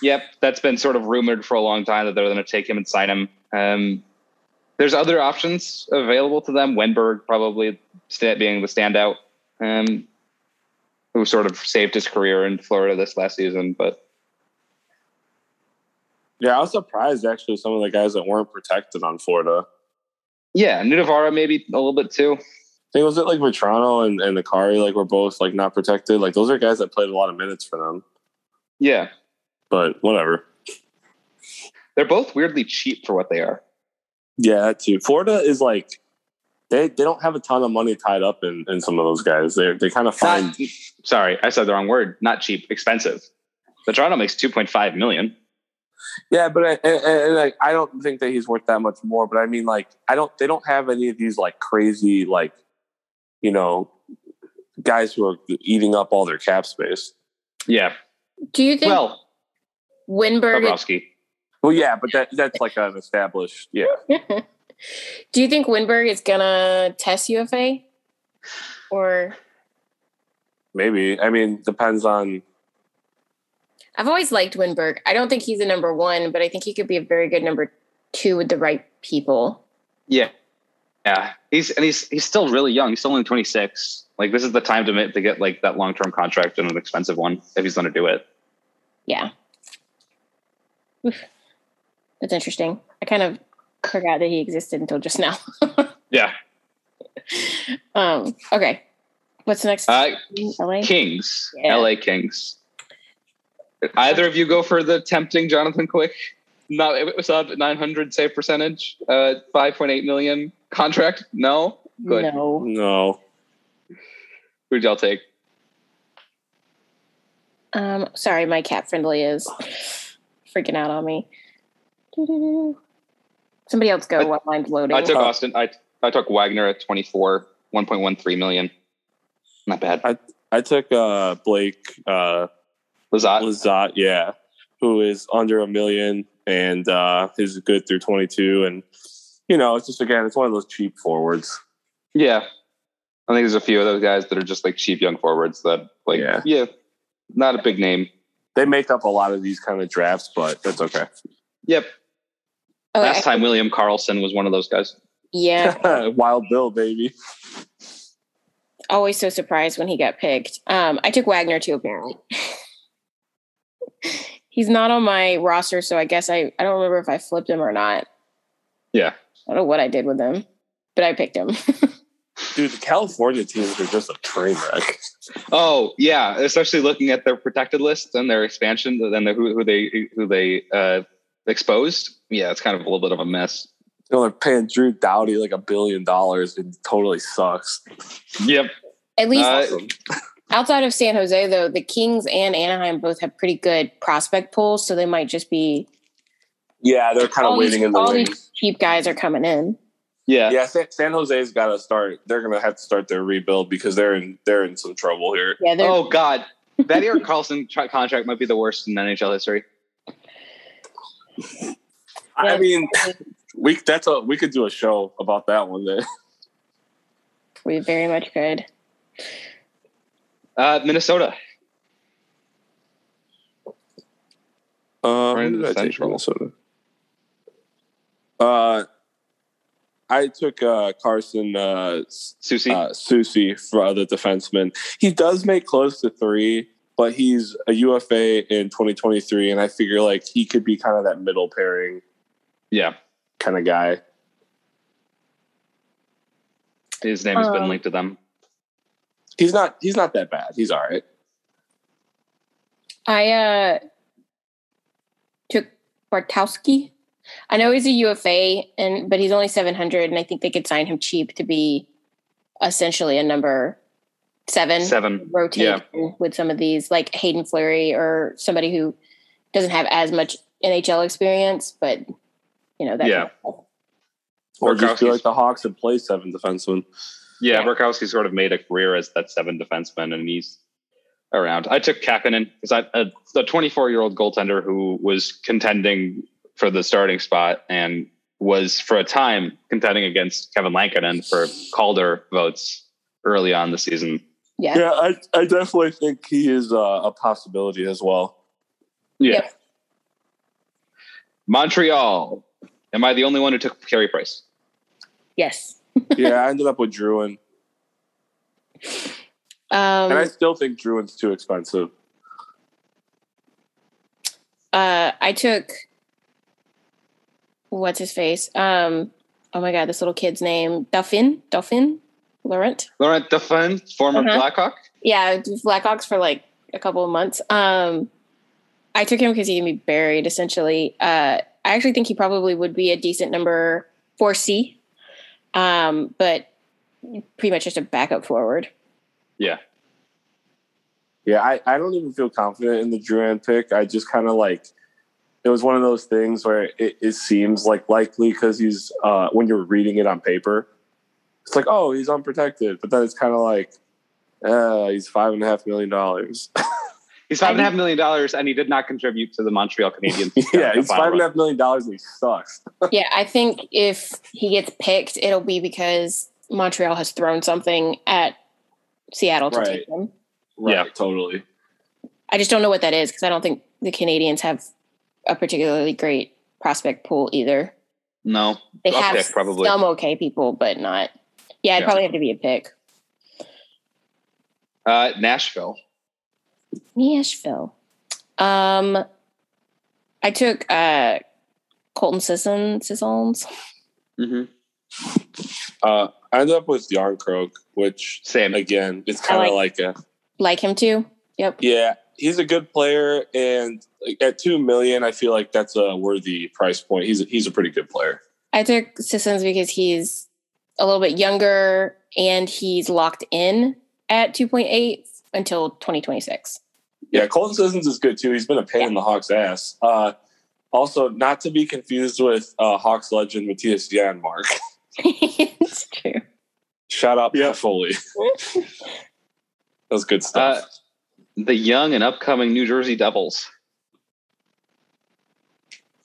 Yep, that's been sort of rumored for a long time that they're going to take him and sign him. Um, there's other options available to them. Wennberg probably being the standout, um, who sort of saved his career in Florida this last season. But Yeah, I was surprised actually some of the guys that weren't protected on Florida. yeah, Nutivaara maybe a little bit too. I think was it like Vatrano and, and Acciari like were both like not protected. Like those are guys that played a lot of minutes for them. Yeah, But whatever. they're both weirdly cheap for what they are. Yeah, that too. Florida is like they they don't have a ton of money tied up in, in some of those guys. They they kind of find Not, sorry, I said the wrong word. Not cheap, expensive. The Toronto makes two point five million. Yeah, but I, and, and, like I don't think that he's worth that much more. But I mean, like I don't. They don't have any of these like crazy like, you know, guys who are eating up all their cap space. Yeah. Do you think Well, Wennberg? Bobrovsky. Well, yeah, but that that's like an established. Yeah, Do you think Wennberg is gonna test UFA? Or maybe. I mean, depends on. I've always liked Wennberg. I don't think he's a number one, but I think he could be a very good number two with the right people. Yeah, yeah. He's and he's he's still really young. He's still only twenty six. Like this is the time to to get like that long term contract and an expensive one if he's going to do it. Yeah. Oof. That's interesting. I kind of forgot that he existed until just now. Yeah. um, okay. What's the next? Uh, LA? Kings, Yeah. L.A. Kings. Either of you go for the tempting Jonathan Quick? No, it was up nine hundred save percentage, uh, five point eight million contract. No, good. No. No, Who'd y'all take? Um, sorry, my CapFriendly is freaking out on me. Doo-doo-doo. Somebody else go I- while mine's loading. I took Austin. I I took Wagner at 24, 1.13 million. Not bad. I took uh, Blake uh, Lizotte. Lizotte, yeah, who is under a million and uh, is good through 22. And, you know, it's just, again, it's one of those cheap forwards. Yeah. I think there's a few of those guys that are just like cheap young forwards that like Yeah. yeah, not a big name. They make up a lot of these kind of drafts, but that's okay. Yep. Oh, I- Last time William Karlsson was one of those guys. yeah, Wild Bill, baby. always so surprised when he got picked. Um, I took Wagner too, apparently. He's not on my roster, so I guess I, I don't remember if I flipped him or not. Yeah. I don't know what I did with him, but I picked him. Dude, the California teams are just a train wreck. Oh yeah, especially looking at their protected list and their expansion, and the, who, who they who they uh, exposed. Yeah, it's kind of a little bit of a mess. You know, they're paying Drew Doughty like a billion dollars. It totally sucks. Yep. At least Uh, outside of San Jose, though, the Kings and Anaheim both have pretty good prospect pools, so they might just be Yeah, they're kind of waiting these, in the all wings. these cheap guys are coming in. Yeah. Yeah, San, San Jose's got to start. They're going to have to start their rebuild because they're in they're in some trouble here. Yeah, Oh God, that Erik Karlsson tra- contract might be the worst in NHL history. I Yeah. mean, we that's a we could do a show about that one day. we very much could. Uh, Minnesota. Um, Right into the I take Minnesota. Uh, I took uh, Carson uh, Soucy. uh, Soucy for other defenseman. He does make close to three, but he's a UFA in 2023, and I figure like he could be kind of that middle pairing yeah, kind of guy. his name has been Um, linked to them. He's not. He's not that bad. He's all right. I uh took Bartkowski. I know he's a UFA, and but he's only seven hundred, and I think they could sign him cheap to be essentially a number seven. Seven. rotate Yeah. with some of these, like Hayden Fleury or somebody who doesn't have as much NHL experience, but you know that. Yeah. Or just feel like the Hawks and play seven defensemen. Yeah, Yeah. Bartkowski sort of made a career as that seven defenseman, and he's around. I took Kähkönen because I a, a 24 year old goaltender who was contending for the starting spot and was for a time contending against Kevin Lankinen for Calder votes early on the season. Yeah. Yeah, I, I definitely think he is uh, a possibility as well. Yeah. Yep. Montreal. Am I the only one who took Carey Price? Yes. Yeah, I ended up with Drouin, Um, and I still think Drouin's too expensive. uh, I took what's his face? Um, oh my god, this little kid's name, Dauphin, Dauphin, Laurent. Laurent Dauphin, former Uh-huh. Blackhawk. Yeah, Blackhawks for like a couple of months. Um, I took him because he can be buried. Essentially, uh, I actually think he probably would be a decent number four C, um, but pretty much just a backup forward. Yeah. Yeah, I, I don't even feel confident in the Drouin pick. I just kind of like it was one of those things where it, it seems like likely because he's uh, when you're reading it on paper, it's like oh he's unprotected, but then it's kind of like uh, he's five and a half million dollars. He's five and a half million dollars, and he did not contribute to the Montreal Canadiens. yeah, he's final five and a run. half million dollars and he sucks. yeah, I think if he gets picked, it'll be because Montreal has thrown something at Seattle to Right. take him. Right, Yeah. totally. I just don't know what that is because I don't think the Canadiens have a particularly great prospect pool either. No, They A have pick, probably. some okay people, but not. Yeah, it'd Yeah. probably have to be a pick. Uh, Nashville. Nashville. Um, I took uh Colton Sisson Sissons. Mm-hmm. Uh, I ended up with Jarnkrok, which Same. again, it's kind of like a Like him too. Yep. Yeah, he's a good player, and at two million, I feel like that's a worthy price point. He's a, he's a pretty good player. I took Sissons because he's a little bit younger and he's locked in at 2.8 until 2026. Yeah, Colton Sissons is good too. He's been a pain in the Hawks' ass. Uh, also, not to be confused with uh, Hawks legend Mattias Janmark. it's true. Shout out yeah. Foley. that was good stuff. Uh, the young and upcoming New Jersey Devils.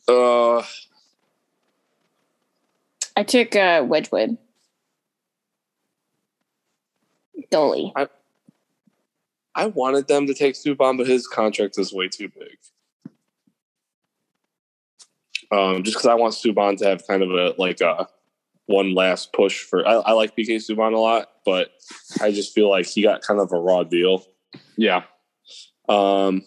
Uh, I took uh, Wedgewood. Dolly. I, I wanted them to take Subban, but his contract is way too big. Um, just because I want Subban to have kind of a like a one last push for. I, I like PK Subban a lot, but I just feel like he got kind of a raw deal. Yeah. Um,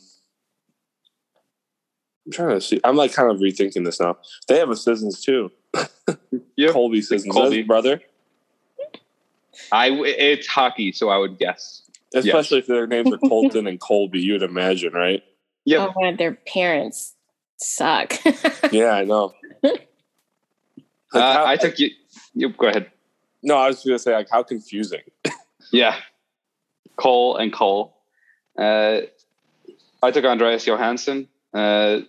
I'm trying to see. I'm like kind of rethinking this now. They have a Sissons too. yeah, Colby Sissons, Colby brother. I it's hockey, so I would guess. Especially yes. if their names are Colton and Colby, you would imagine, right? Yeah. Oh, their parents suck. yeah, I know. Like uh, how, I took you. You go ahead. No, I was going to say like how confusing. yeah, Cole and Cole. Uh, I took Andreas Johnsson because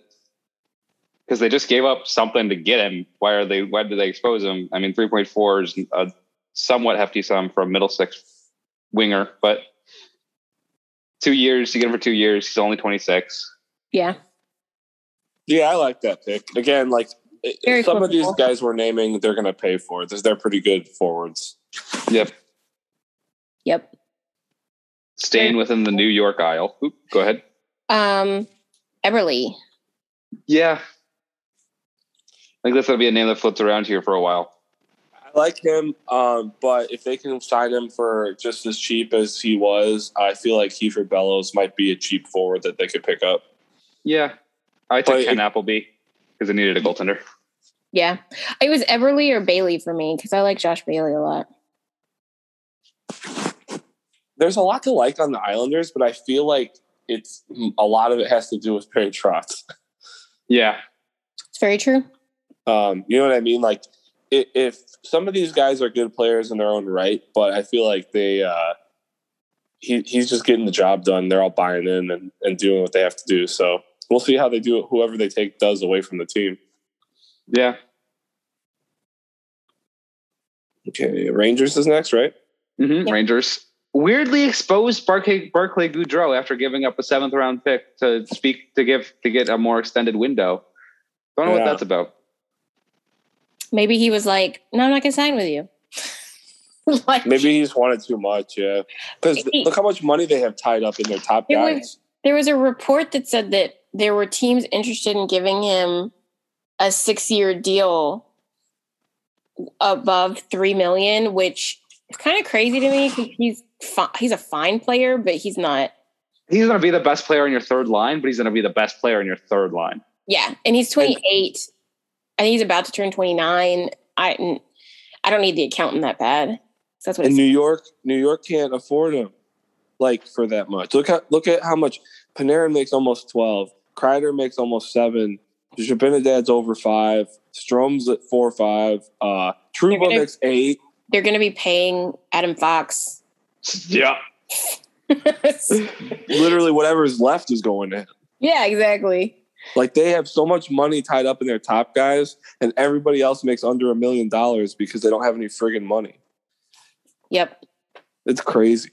uh, they just gave up something to get him. Why are they? Why did they expose him? I mean, three point four is a somewhat hefty sum for a middle six winger, but two years. You get him for two years. He's only twenty six. Yeah. Yeah, I like that pick. Again, like Very some of these guys we're naming, they're going to pay for. This, they're pretty good forwards. Yep. Yep. Staying within the New York aisle. Oop, go ahead. Um, Eberle. Yeah. I think that's going to be a name that floats around here for a while. I like him, um, but if they can sign him for just as cheap as he was, I feel like Kiefer Bellows might be a cheap forward that they could pick up. Yeah, I took but Kenneth, Appleby because I needed a goaltender. Yeah, it was Eberle or Bailey for me because I like Josh Bailey a lot. There's a lot to like on the Islanders, but I feel like it's a lot of it has to do with Barry Trotz. Yeah, it's very true. Um, you know what I mean? Like if some of these guys are good players in their own right, but I feel like they uh, he he's just getting the job done. They're all buying in and, and doing what they have to do. So we'll see how they do it. Whoever they take does away from the team. Yeah. Okay, Rangers is next, right? Mm-hmm. Yeah. Rangers weirdly exposed Barclay, Barclay Goodrow after giving up a seventh round pick to speak to give to get a more extended window. Don't know yeah. what that's about. Maybe he was like, "No, I'm not gonna sign with you." like, Maybe he's wanted too much, yeah. Because look how much money they have tied up in their top guys. Was, there was a report that said that there were teams interested in giving him a six-year deal above three million, which is kind of crazy to me because he's fi- he's a fine player, but he's not. He's going to be the best player on your third line, but he's going to be the best player in your third line. Yeah, and he's 28. I think he's about to turn 29. I I don't need the accountant that bad. That's what. In New York, New York can't afford him like for that much. Look at look at how much Panarin makes almost 12. Kreider makes almost seven. Zibanejad's over five. Strome's at four or five. Uh, Trouba makes eight. They're going to be paying Adam Fox. Yeah. Literally, whatever's left is going in. Yeah, exactly. Like they have so much money tied up in their top guys, and everybody else makes under a million dollars because they don't have any friggin' money. Yep. It's crazy.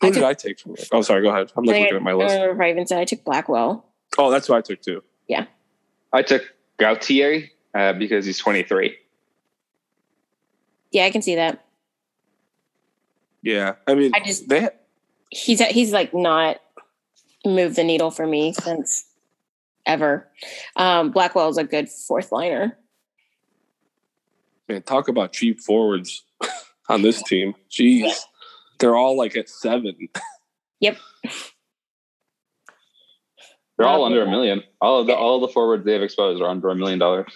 Who I did took, I take from it? Oh, sorry. Go ahead. I'm like looking at my list. I I even said I took Blackwell. Oh, that's what I took too. Yeah. I took Gauthier uh, because he's 23. Yeah, I can see that. Yeah, I mean, I just they. He's he's like not moved the needle for me since ever. Um, Blackwell is a good fourth liner. Man, talk about cheap forwards on this team. Jeez. Yeah. They're all like at seven. Yep. They're all under a million. All of the all the forwards they have exposed are under a million dollars.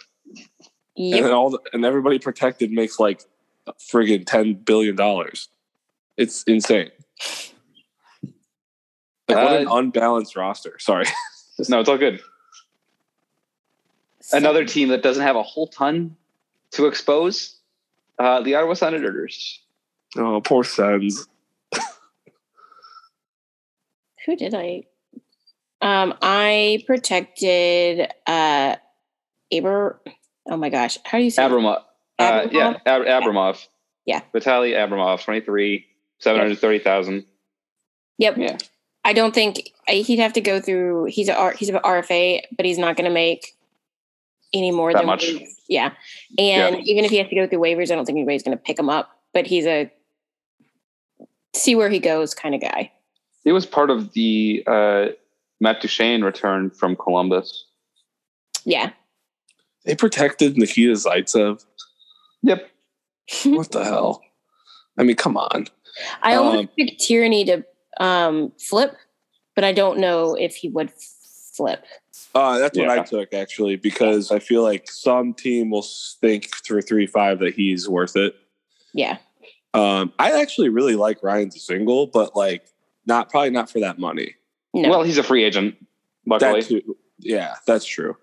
Yep. And all the, and everybody protected makes like friggin' ten billion dollars. It's insane. Like, what an uh, unbalanced roster. Sorry. no, it's all good. Another team that doesn't have a whole ton to expose, uh, the Ottawa Senators. Oh, poor Sens. who did I? Um, I protected uh, Aber. Oh my gosh, how do you say? it? Abramov. Uh, yeah, Abramov? Ab- Abramov. Yeah. Vitaly Abramov, 23, 730,000. Yep. Yeah. I don't think I- he'd have to go through. He's a he's an RFA, but he's not going to make any more That than much. what he's- Yeah, and Yeah. even if he has to go through waivers, I don't think anybody's going to pick him up. But he's a see where he goes kind of guy. He was part of the uh, Matt Duchene return from Columbus. Yeah. They protected Nikita Zaitsev. Yep. What the hell? I mean, come on. I almost Um, picked Tierney to um, flip, but I don't know if he would flip. Uh, that's what I took actually because I feel like some team will think through three five that he's worth it. Yeah. Um, I actually really like Ryan Dzingel, but like not probably not for that money. No. Well, he's a free agent, luckily. That too, yeah, that's true.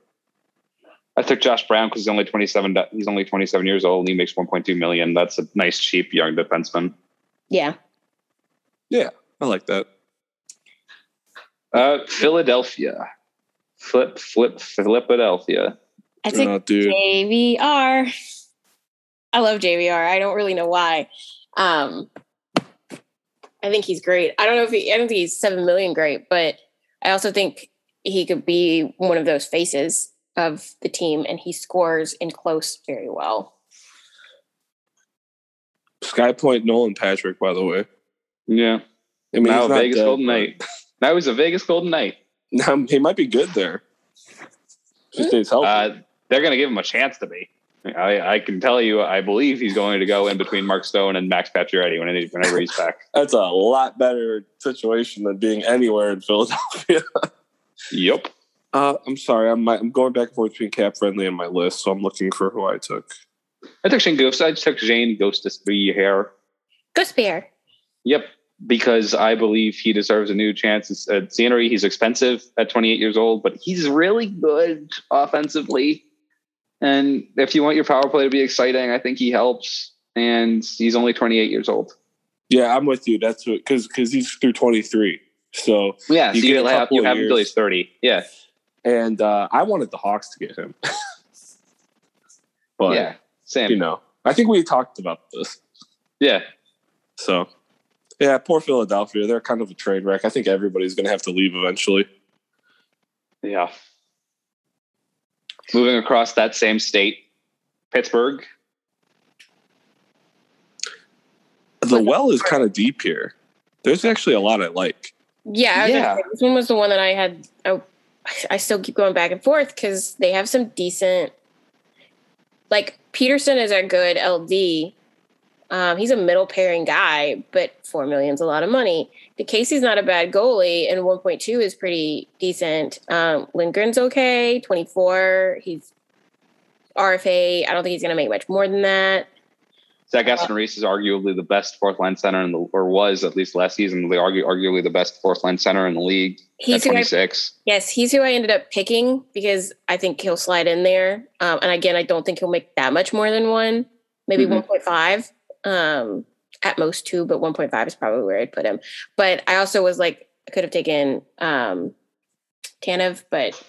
I took Josh Brown because he's only 27. He's only 27 years old and he makes 1.2 million. That's a nice, cheap young defenseman. Yeah. Yeah, I like that. Uh, Philadelphia. Flip, flip, Philadelphia. I think Oh, dude. JVR. I love JVR. I don't really know why. Um, I think he's great. I don't know if he, I don't think he's seven million great, but I also think he could be one of those faces of the team, and he scores in close very well. Sky Point Nolan Patrick, by the way. Yeah. I mean, now he's a not Vegas dead, Golden but- Knight. Now he's a Vegas Golden Knight. Now, he might be good there. Just stays healthy. Uh, they're going to give him a chance to be. I, I can tell you, I believe he's going to go in between Mark Stone and Max Pacioretty when- whenever he's back. That's a lot better situation than being anywhere in Philadelphia. Yep. Uh, I'm sorry, I'm I'm going back and forth between CapFriendly and my list, so I'm looking for who I took. I took Shayne Ghost. I took Jane Ghost to be here. Go Spear. Yep, because I believe he deserves a new chance at scenery. He's expensive at 28 years old, but he's really good offensively. And if you want your power play to be exciting, I think he helps. And he's only 28 years old. Yeah, I'm with you. That's what because because he's through 23. So Yeah, You so get you, have, couple you have him until he's 30. Yeah, and uh, I wanted the Hawks to get him, but yeah, same. you know, I think we talked about this. yeah, So yeah, poor Philadelphia. They're kind of a train wreck. I think everybody's going to have to leave eventually. yeah. Moving across that same state, Pittsburgh. The well is kind of deep here. There's actually a lot I like. Yeah, I was Yeah. say, this one was the one that I had. I, I still keep going back and forth because they have some decent. Like Pettersson is a good LD. Um, he's a middle pairing guy, but four million's a lot of money. DeCasey's not a bad goalie, and one point two is pretty decent. Um, Lindgren's okay, twenty four. He's RFA. I don't think he's going to make much more than that. Zach Aston Reese is arguably the best fourth line center in the, or was at least last season, the argu- arguably the best fourth line center in the league He's at who I 26. Yes, he's who I ended up picking because I think he'll slide in there. Um, and again, I don't think he'll make that much more than one, maybe Mhm. 1.5, um, at most two, but 1.5 is probably where I'd put him. But I also was like, I could have taken um, Tanev, but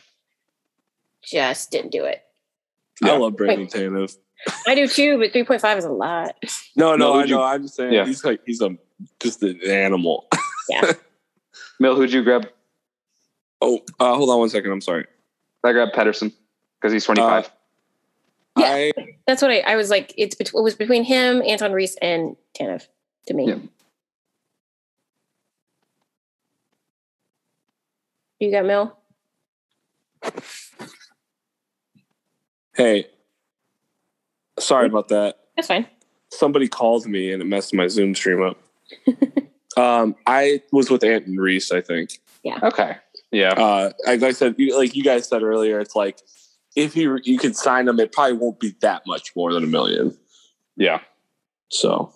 just didn't do it. I love Brandon Tanev. I do too, but 3.5 is a lot. No, no, No, I you- know. I'm just saying Yeah. he's like he's a just an animal. yeah. Mill, who'd you grab? Oh, uh, hold on one second. I'm sorry. I grabbed Pettersson because he's 25. Yeah. I That's what I, I was like. It's bet- it was between him, Aston Reese, and Tanev to me. Yeah. You got Mill? hey, sorry about that. That's fine. Somebody called me and it messed my Zoom stream up. um, I was with Ant and Reese. I think. Yeah. Okay. Yeah. Uh, like I said, like you guys said earlier, it's like if you you could sign them, it probably won't be that much more than a million. Yeah. So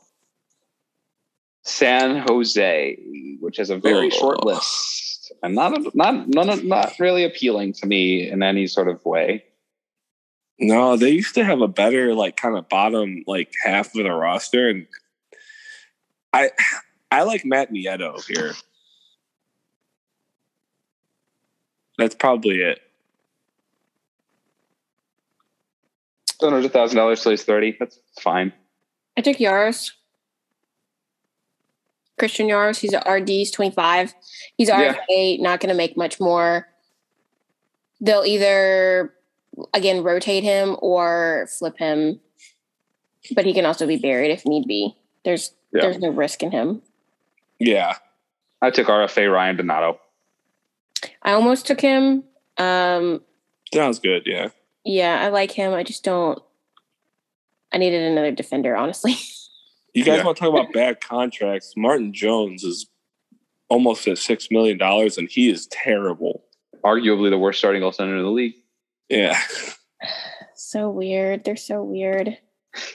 San Jose, which has a very Oh. short list and not not not not really appealing to me in any sort of way. No, they used to have a better like kind of bottom like half of the roster, and I I like Matt Nieto here. That's probably it. Seven hundred thousand dollars till he's thirty. That's fine. I took Jaros. Christian Jaros. He's at RD. He's 25. He's Yeah. RFA, not going to make much more. They'll either, again, rotate him or flip him. But he can also be buried if need be. There's Yeah. there's no risk in him. Yeah. I took RFA Ryan Donato. I almost took him. Um, Sounds good. Yeah. yeah, I like him. I just don't. I needed another defender, honestly. You guys Yeah. want to talk about bad contracts? Martin Jones is almost at six million dollars, and he is terrible. Arguably the worst starting goaltender in the league. Yeah. so weird. They're so weird.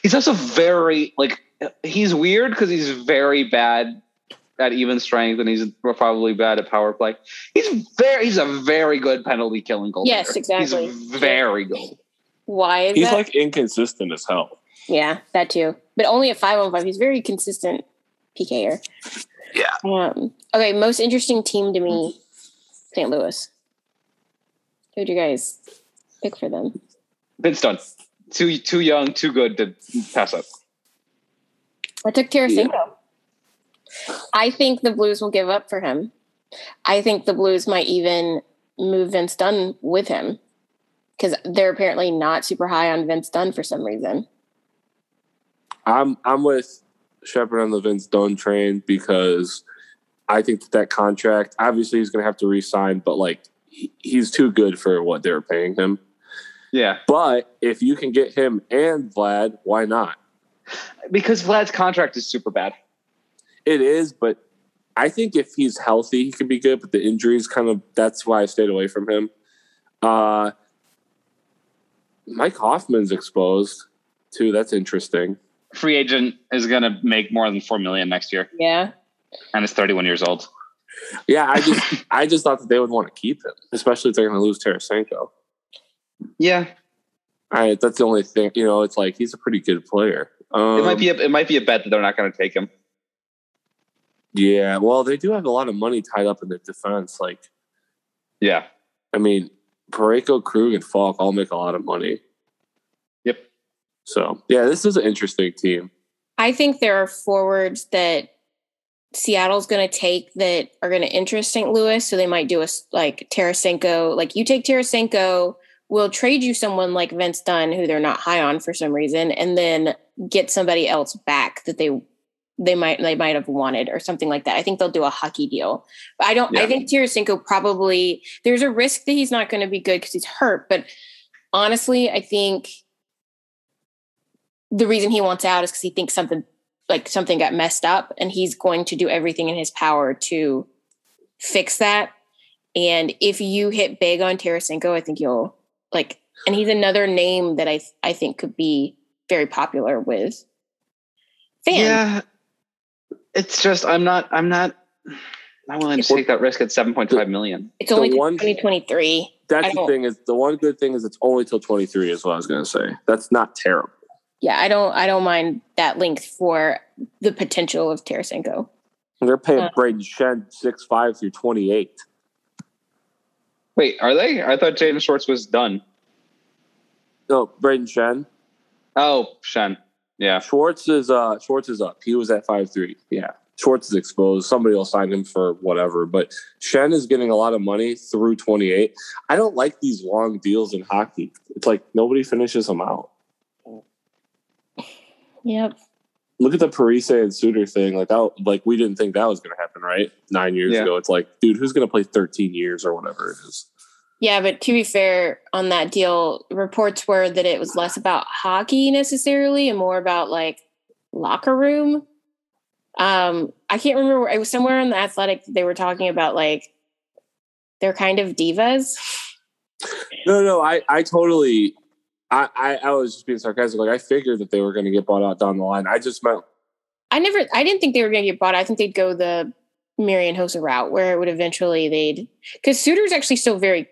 He's also very like he's weird because he's very bad at even strength and he's probably bad at power play. He's very he's a very good penalty killing goal. Yes, exactly. He's very good. Why is He's that? like inconsistent as hell. Yeah, that too. But only at five on five. He's very consistent PKer. Yeah. Um, okay, most interesting team to me, St. Louis. Who'd you guys pick for them? Vince Dunn. Too too young, too good to pass up. I took Tarasenko. I think the Blues will give up for him. I think the Blues might even move Vince Dunn with him because they're apparently not super high on Vince Dunn for some reason. I'm I'm with Shepard on the Vince Dunn train because I think that, that contract obviously he's going to have to re-sign, but like he, he's too good for what they're paying him. Yeah. But if you can get him and Vlad, why not? Because Vlad's contract is super bad. It is, but I think if he's healthy, he could be good. But the injuries kind of that's why I stayed away from him. Uh, Mike Hoffman's exposed too. That's interesting. Free agent is gonna make more than four million next year Yeah. and is 31 years old. Yeah, I just I just thought that they would want to keep him, especially if they're going to lose Tarasenko. Yeah. I that's the only thing. You know, it's like he's a pretty good player. Um, It might be a, it might be a bet that they're not gonna take him. Yeah, well, they do have a lot of money tied up in their defense. Like, Yeah. I mean, Parayko, Krug, and Faulk all make a lot of money. Yep. So yeah, this is an interesting team. I think there are forwards that Seattle's going to take that are going to interest St. Louis. So they might do a like Tarasenko. Like you take Tarasenko, we'll trade you someone like Vince Dunn, who they're not high on for some reason, and then get somebody else back that they they might they might have wanted or something like that. I think they'll do a hockey deal. But I don't. I think Tarasenko probably there's a risk that he's not going to be good because he's hurt. But honestly, I think the reason he wants out is because he thinks something like something got messed up and he's going to do everything in his power to fix that and if you hit big on Tarasenko I think you'll like and he's another name that I I think could be very popular with fans Yeah. It's just I'm not I'm not not willing to take that risk at 7.5 million. it's only one- 2023 I That's the don't- thing is the one good thing is it's only till twenty three is what I was going to say. That's not terrible. yeah I don't I don't mind that length for the potential of Tarasenko They're paying Uh. Brayden Schenn six five through twenty eight. Wait, are they? I thought Jaden Schwartz was done. No, Brayden Schenn. Oh, Schenn. Yeah. Schwartz is uh Schwartz is up. He was at five three. Yeah. Schwartz is exposed. Somebody will sign him for whatever. But Schenn is getting a lot of money through twenty eight. I don't like these long deals in hockey. It's like nobody finishes them out. yep Look at the Parise and Suter thing. Like that, like we didn't think that was going to happen, right? Nine years Yeah. ago. It's like, dude, who's going to play thirteen years or whatever it is? Yeah, but to be fair, on that deal, reports were that it was less about hockey necessarily and more about like locker room. Um, I can't remember. where- It was somewhere in the athletic they were talking about like they're kind of divas. No, no, I, I totally, I, I, I was just being sarcastic. Like I figured that they were going to get bought out down the line. I just meant I never, I didn't think they were going to get bought. I think they'd go the Marian Hossa route where it would eventually they'd because Suter's actually still very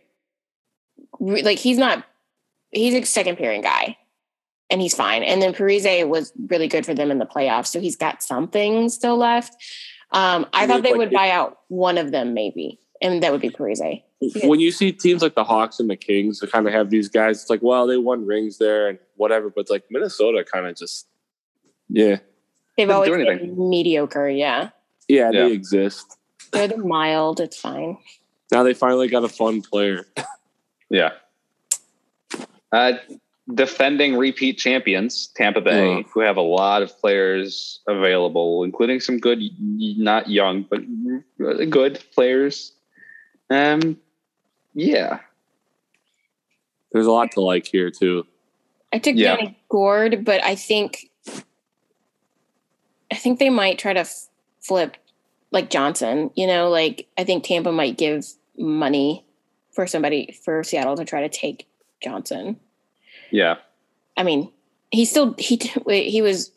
like he's not he's a second pairing guy and he's fine. And then Parise was really good for them in the playoffs, so he's got something still left. Um, I thought they like, would buy out one of them maybe, and that would be Parise. When you see teams like the Hawks and the Kings that kind of have these guys, it's like, well, they won rings there and whatever, but it's like Minnesota kind of just, yeah, They've always been anything. mediocre. Yeah, yeah, Yeah. they exist. they're the mild. It's fine. Now they finally got a fun player. Yeah. Uh, defending repeat champions, Tampa Bay, Yeah. who have a lot of players available, including some good, not young, but good players. Um, yeah. There's a lot to like here too. I took Yeah. Yanni Gourde, but I think I think they might try to f- flip like Johnson. You know, like I think Tampa might give money for somebody for Seattle to try to take Johnson. Yeah. I mean, he still he he was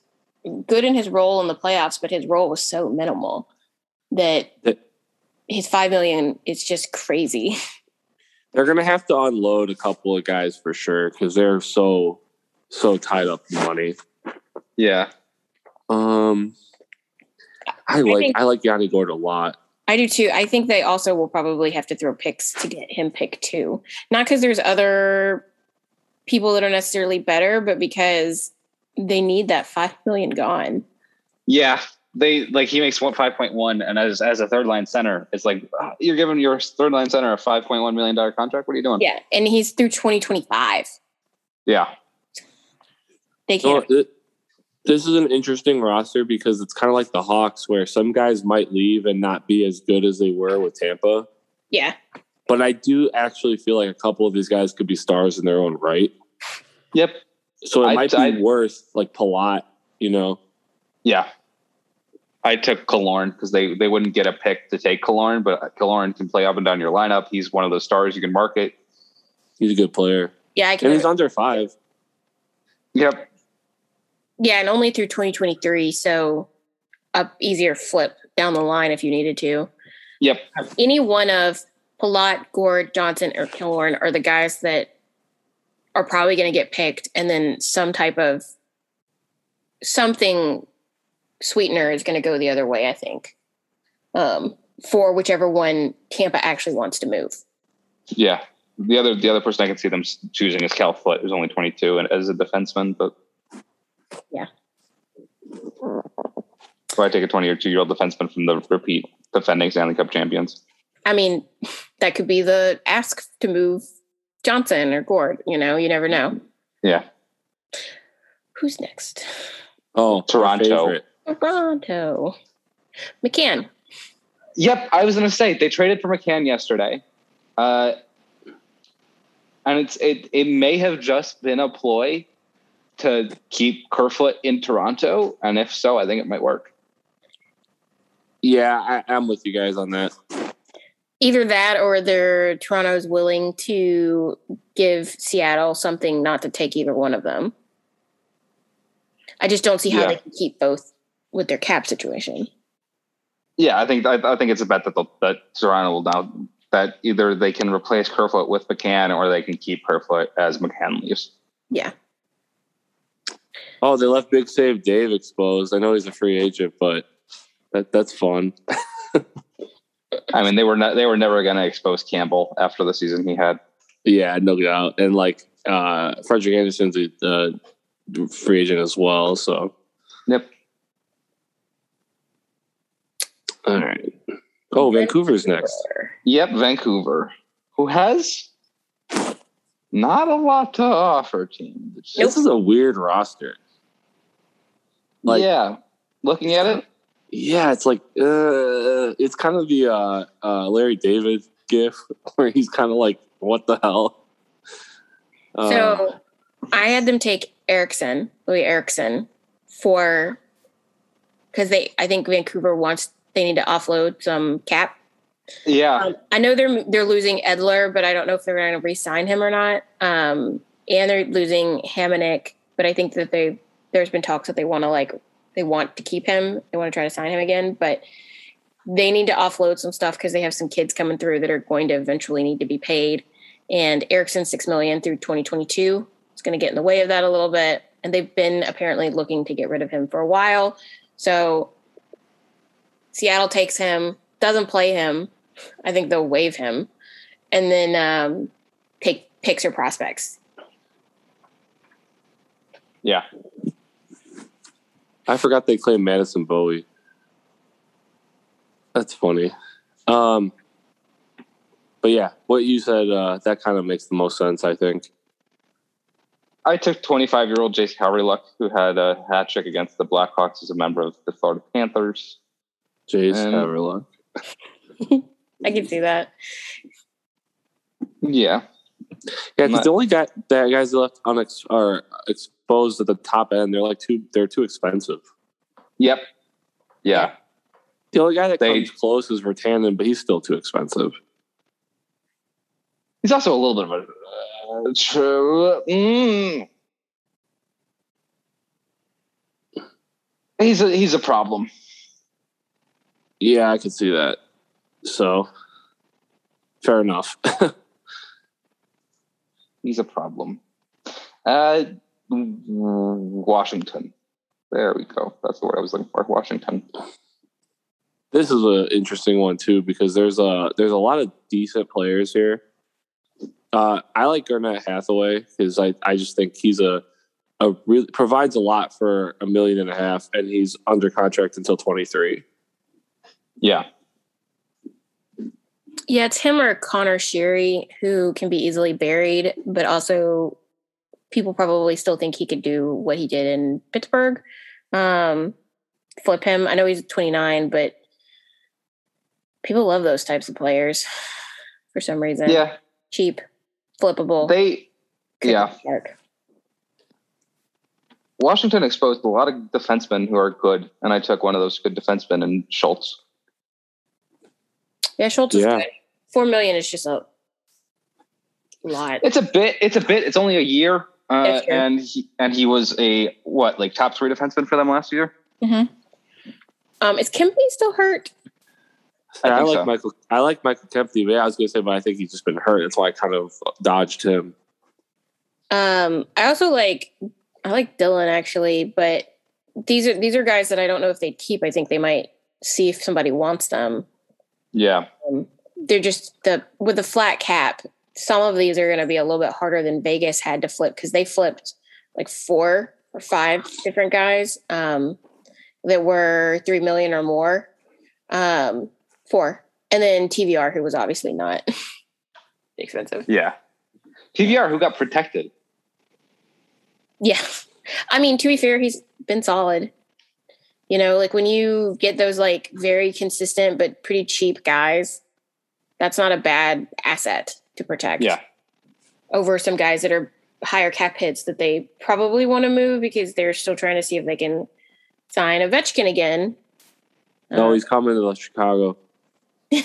good in his role in the playoffs, but his role was so minimal that That- his five million is just crazy. They're gonna have to unload a couple of guys for sure because they're so so tied up in money. Yeah. Um, I like think- I like Yanni Gourde a lot. I do too. I think they also will probably have to throw picks to get him picked too. Not because there's other people that are necessarily better, but because they need that five million gone. Yeah. They like he makes one five point one, and as as a third line center, it's like ah, you're giving your third line center a five point one million dollar contract. What are you doing? Yeah, and he's through 2025. Yeah. They So can't. it, this is an interesting roster because it's kind of like the Hawks, where some guys might leave and not be as good as they were with Tampa. yeah, But I do actually feel like a couple of these guys could be stars in their own right. Yep. So it I- might be I- worth like Palat, you know. Yeah. I took Killorn because they, they wouldn't get a pick to take Killorn, but Killorn can play up and down your lineup. He's one of those stars you can market. He's a good player, yeah, I and can. he's under five. Yep. Yeah, and only through 2023, so a easier flip down the line if you needed to. Yep. any one of Palat, Gourde, Johnson, or Killorn are the guys that are probably going to get picked, and then some type of something sweetener is going to go the other way. I think um, for whichever one Tampa actually wants to move. Yeah. The other the other person I can see them choosing is Cal Foote, who's only 22 and as a defenseman, but Yeah. So I take a 20 or two year old defenseman from the repeat defending Stanley Cup champions. I mean, that could be the ask to move Johnson or Gourde. You know, you never know. Yeah. Who's next? Oh, our Toronto. Favorite. Toronto. McCann. Yep, I was going to say they traded for McCann yesterday, uh, and it's it it may have just been a ploy to keep Kerfoot in Toronto, and if so, I think it might work. Yeah, I, I'm with you guys on that. either that or they're Toronto's willing to give Seattle something not to take either one of them. I just don't see how Yeah. they can keep both with their cap situation. Yeah, I think I, I think it's a bet that they'll, that Toronto will now that either they can replace Kerfoot with McCann or they can keep Kerfoot as McCann leaves. Yeah. Oh, they left Big Save Dave exposed. I know he's a free agent, but that that's fun. I mean, they were not, they were never going to expose Campbell after the season he had. Yeah, no doubt. And like uh Frederik Andersen's a uh, free agent as well. So Yep. All right. Oh, Vancouver's next. Yep, Vancouver, who has not a lot to offer, team. It's This is a weird roster. Like yeah, looking at it, yeah, it's like uh it's kind of the uh uh Larry David gif where he's kind of like, what the hell? Uh, So I had them take Eriksson, Loui Eriksson, for because they I think Vancouver wants they need to offload some cap. yeah, Um, I know they're they're losing Edler, but I don't know if they're going to re-sign him or not. Um, and they're losing Hamonic, but I think that they there's been talks that they want to like they want to keep him. They want to try to sign him again, but they need to offload some stuff because they have some kids coming through that are going to eventually need to be paid. And Eriksson six million through 2022 is going to get in the way of that a little bit. And they've been apparently looking to get rid of him for a while. So Seattle takes him, doesn't play him, I think they'll waive him, and then um, take picks or prospects. Yeah. I forgot they claimed Madison Bowey. That's funny. Um, but yeah, what you said uh, that kind of makes the most sense. I think. I took 25 year old Jayce Hawryluk, who had a hat trick against the Blackhawks as a member of the Florida Panthers. Jayce And- Hawryluk. I can see that. Yeah. Yeah, 'cause Not- the only guy that guys left unex are exposed at the top end. They're like too. They're too expensive. Yep. Yeah. The only guy that They- comes close is Virtanen, but he's still too expensive. He's also a little bit of a. Uh, true. Mm. He's a he's a problem. Yeah, I could see that. So, fair enough. He's a problem. Uh, Washington. There we go. That's the word I was looking for. Washington. this is an interesting one too because there's a there's a lot of decent players here. Uh, I like Garnet Hathaway because I, I just think he's a a really provides a lot for a million and a half, and he's under contract until twenty three. Yeah. Yeah, it's him or Conor Sheary who can be easily buried, but also people probably still think he could do what he did in Pittsburgh. Um, flip him. I know he's 29, but people love those types of players for some reason. Yeah. Cheap, flippable. They. could Yeah. Washington exposed a lot of defensemen who are good, and I took one of those good defensemen in Schultz. Yeah, Schultz is Yeah. good. Four million is just a lot. It's a bit. It's a bit. It's only a year, uh, and he and he was a what like top three defenseman for them last year. Um, is Kempy still hurt? I I, like so. Michael. I like Michael Kempny, but yeah, I was going to say, but I think he's just been hurt. That's why I kind of dodged him. Um, I also like I like Dylan actually, but these are these are guys that I don't know if they keep. I think they might see if somebody wants them. Yeah, Um, they're just the with the flat cap. Some of these are going to be a little bit harder than Vegas had to flip because they flipped like four or five different guys um, that were three million or more. Um, four, and then TVR, who was obviously not expensive. yeah. TVR who got protected. Yeah. I mean, to be fair, he's been solid. You know, like when you get those like very consistent but pretty cheap guys, that's not a bad asset to protect. Yeah, Over some guys that are higher cap hits that they probably want to move because they're still trying to see if they can sign Ovechkin again. No, Uh, he's coming to Chicago.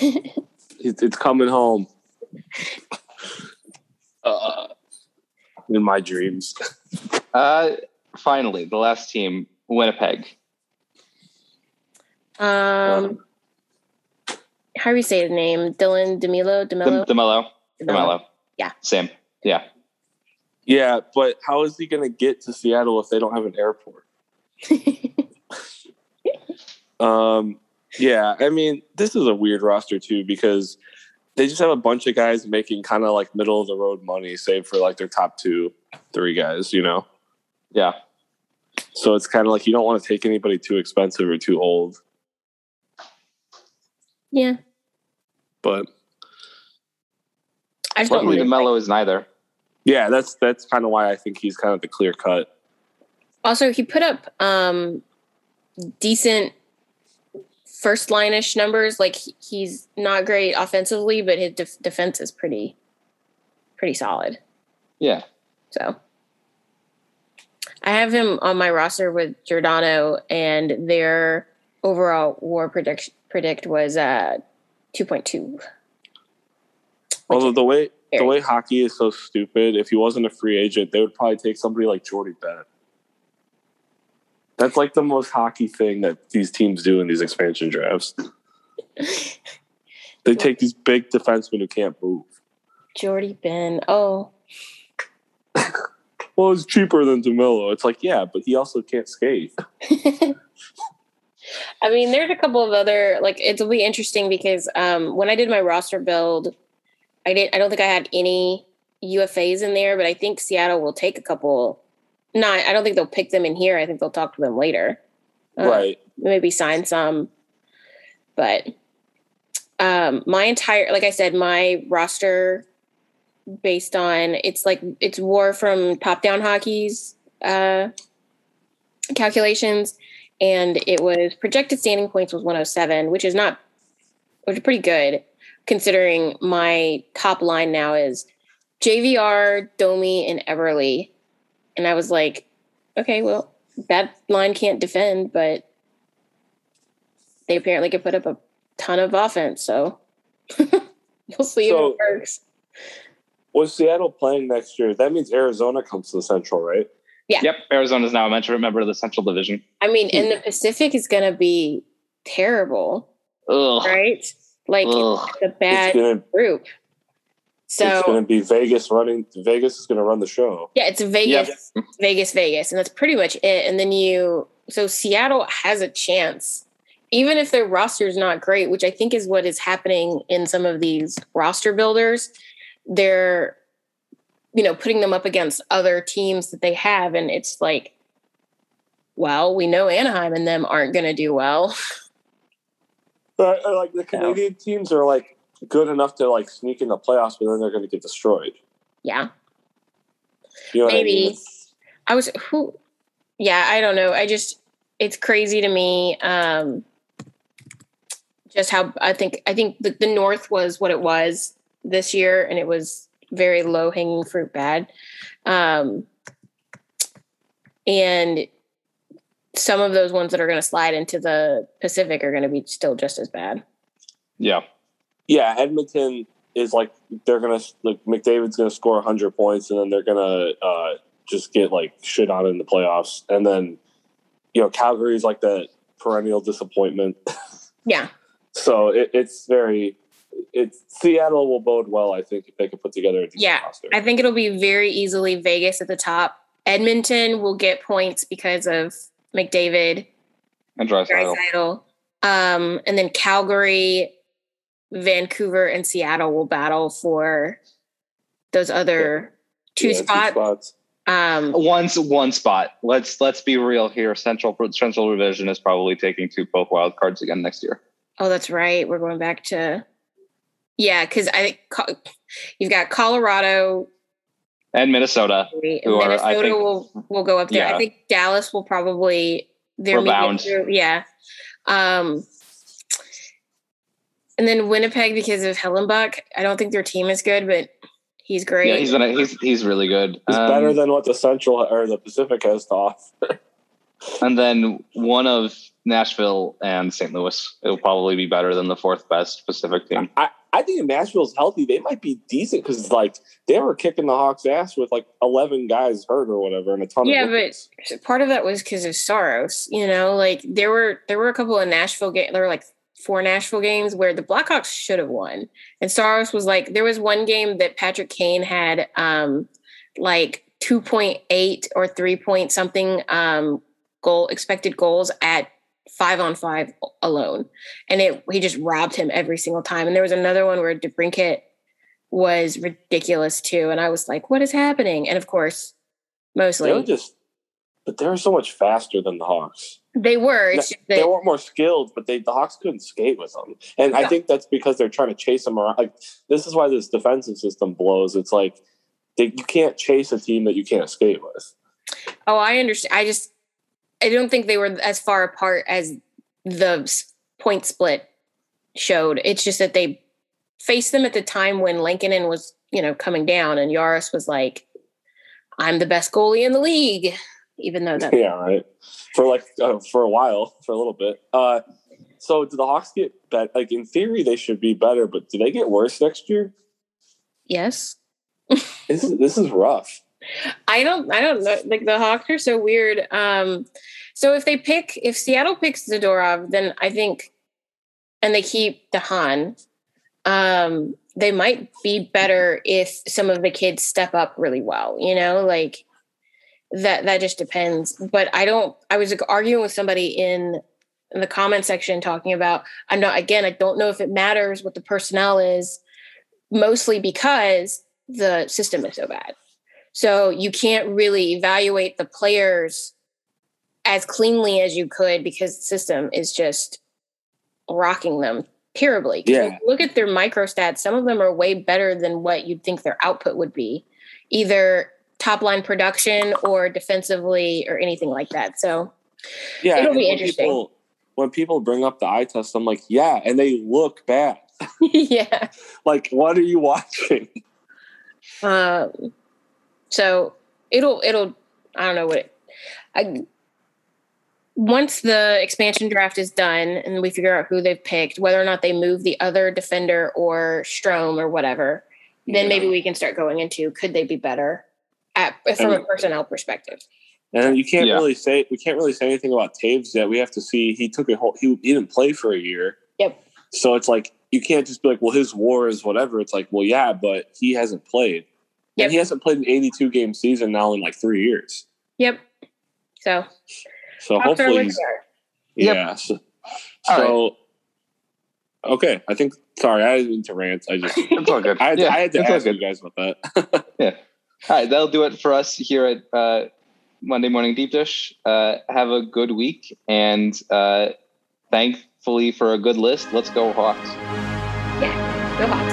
It's, it's coming home. Uh, in my dreams. Uh, finally, the last team, Winnipeg. Um, how do you say his name? Dylan Demilo? Dem- Demelo? Demelo. Demelo. Demelo. Yeah. Same. Yeah. Yeah, but how is he going to get to Seattle if they don't have an airport? Um, yeah, I mean, this is a weird roster too because they just have a bunch of guys making kind of like middle of the road money, save for like their top two, three guys, you know. Yeah. So it's kind of like you don't want to take anybody too expensive or too old, yeah. but I just don't Luckily, really Demelo is neither. yeah, that's that's kind of why I think he's kind of the clear cut. Also, he put up um decent first line-ish numbers. Like he's not great offensively, but his def- defense is pretty pretty solid. Yeah. So I have him on my roster with Giordano, and their overall WAR predict predict was uh two point two. Although the way the way hockey is so stupid, if he wasn't a free agent, they would probably take somebody like Jordy Bennett. That's like the most hockey thing that these teams do in these expansion drafts. They take these big defensemen who can't move. Jordie Benn. Oh, Well, it's cheaper than DeMillo. It's like, yeah, but he also can't skate. I mean, there's a couple of other like it'll be interesting because um, when I did my roster build, I didn't. I don't think I had any UFAs in there, but I think Seattle will take a couple. Not, I don't think they'll pick them in here. I think they'll talk to them later. Uh, right. Maybe sign some, but um, my entire, like I said, my roster based on it's like it's war from top down hockey's uh, calculations and it was projected standing points was 107 which is not which is pretty good considering my top line now is jvr domi and Eberle and i was like okay well that line can't defend but they apparently could put up a ton of offense so we'll see So- if it works Was Seattle playing next year? That means Arizona comes to the Central, right? Yep, Arizona is now a member member of the Central Division. i mean and the hmm. pacific is going to be terrible Ugh. right like Ugh. it's a bad it's gonna group So it's gonna be Vegas running. Vegas is gonna run the show. yeah it's vegas vegas vegas and that's pretty much it and then you so seattle has a chance even if their roster is not great which i think is what is happening in some of these roster builders they're you know putting them up against other teams that they have and it's like well we know anaheim and them aren't going to do well But uh, like the Canadian teams are like good enough to like sneak in the playoffs, but then they're gonna get destroyed. yeah You know what I Maybe. mean? I was who yeah, I don't know. I just it's crazy to me um just how I think I think the, the north was what it was this year and it was very low hanging fruit bad. Um and some of those ones that are going to slide into the Pacific are going to be still just as bad. Yeah. Yeah, Edmonton is like they're gonna like McDavid's gonna score hundred points, and then they're gonna uh, just get like shit on in the playoffs, and then you know Calgary's like the perennial disappointment. Yeah. so it, it's very. It's Seattle will bode well, I think, if they can put together a decent Yeah, roster. I think it'll be very easily Vegas at the top. Edmonton will get points because of McDavid, And Drysdale. Um, and then Calgary, Vancouver, and Seattle will battle for those other two Yeah, spots. Um, One one spot. Let's let's be real here. Central Central Division is probably taking two both wild cards again next year. oh, that's right. We're going back to yeah, because I think Co- you've got Colorado, And Minnesota. and Who are, I Minnesota think- will will go up there. I think Dallas will probably their Rebound. medium- yeah. Um, and then Winnipeg because of Hellebuyck. I don't think their team is good, but he's great. Yeah, he's gonna he's he's really good. He's Um, better than what the Central or the Pacific has to offer. And then one of Nashville and St. Louis. It'll probably be better than the fourth best Pacific team. I, I think if Nashville's healthy, they might be decent because like they were kicking the Hawks' ass with like eleven guys hurt or whatever, and a ton of Yeah, of but- part of that was because of Saros. You know, like there were there were a couple of Nashville games. There were like four Nashville games where the Blackhawks should have won, and Saros was like, there was one game that Patrick Kane had um like two point eight or three point something um goal expected goals at five on five alone, and it he just robbed him every single time. And there was another one where DeBrincat was ridiculous too, and I was like, what is happening? And of course, mostly they were just, but they were so much faster than the Hawks. They were. It's just they that, weren't more skilled, but they the Hawks couldn't skate with them, and I think that's because they're trying to chase them around. Like this is why this defensive system blows. It's like they, you can't chase a team that you can't skate with. oh, I understand. I just, I don't think they were as far apart as the point split showed. It's just that they faced them at the time when Lankinen was, you know, coming down, and Yaris was like, "I'm the best goalie in the league," even though that. yeah, right. For like uh, for a while, for a little bit. Uh, so do the Hawks get better? Like in theory, they should be better, but do they get worse next year? yes. This is this is rough. I don't I don't know. Like the Hawks are so weird. Um so if they pick if Seattle picks Zadorov, then I think and they keep de Haan, um, they might be better if some of the kids step up really well, you know, like that that just depends. But I don't I was like, arguing with somebody in in the comment section talking about I'm not again, I don't know if it matters what the personnel is, mostly because the system is so bad. So you can't really evaluate the players as cleanly as you could because the system is just rocking them terribly. Yeah. Look at their micro stats. Some of them are way better than what you'd think their output would be, either top line production or defensively or anything like that. So Yeah, It'll be when interesting. People, when people bring up the eye test, I'm like, yeah, and they look bad. yeah. Like, what are you watching? Um, so it'll it'll I don't know what it, I once the expansion draft is done and we figure out who they've picked, whether or not they move the other defender or Strome or whatever, then Yeah. maybe we can start going into could they be better at from a personnel perspective. And you can't Yeah. really say we can't really say anything about Toews yet. We have to see he took a whole he, he didn't play for a year. Yep. So it's like you can't just be like, well, his war is whatever. It's like, well, yeah, but he hasn't played. Yep. And he hasn't played an 82 game season now in like three years. Yep. So So I'll hopefully, it he's. Yep. yeah. So, All so okay, I think. Sorry, I didn't mean to rant. I just It's all good. I had, Yeah, I had to it's all ask you good. guys about that. Yeah. All right, that'll do it for us here at uh, Monday Morning Deep Dish. Uh, have a good week, and uh, thankfully for a good list, let's go Hawks. Yeah, go Hawks.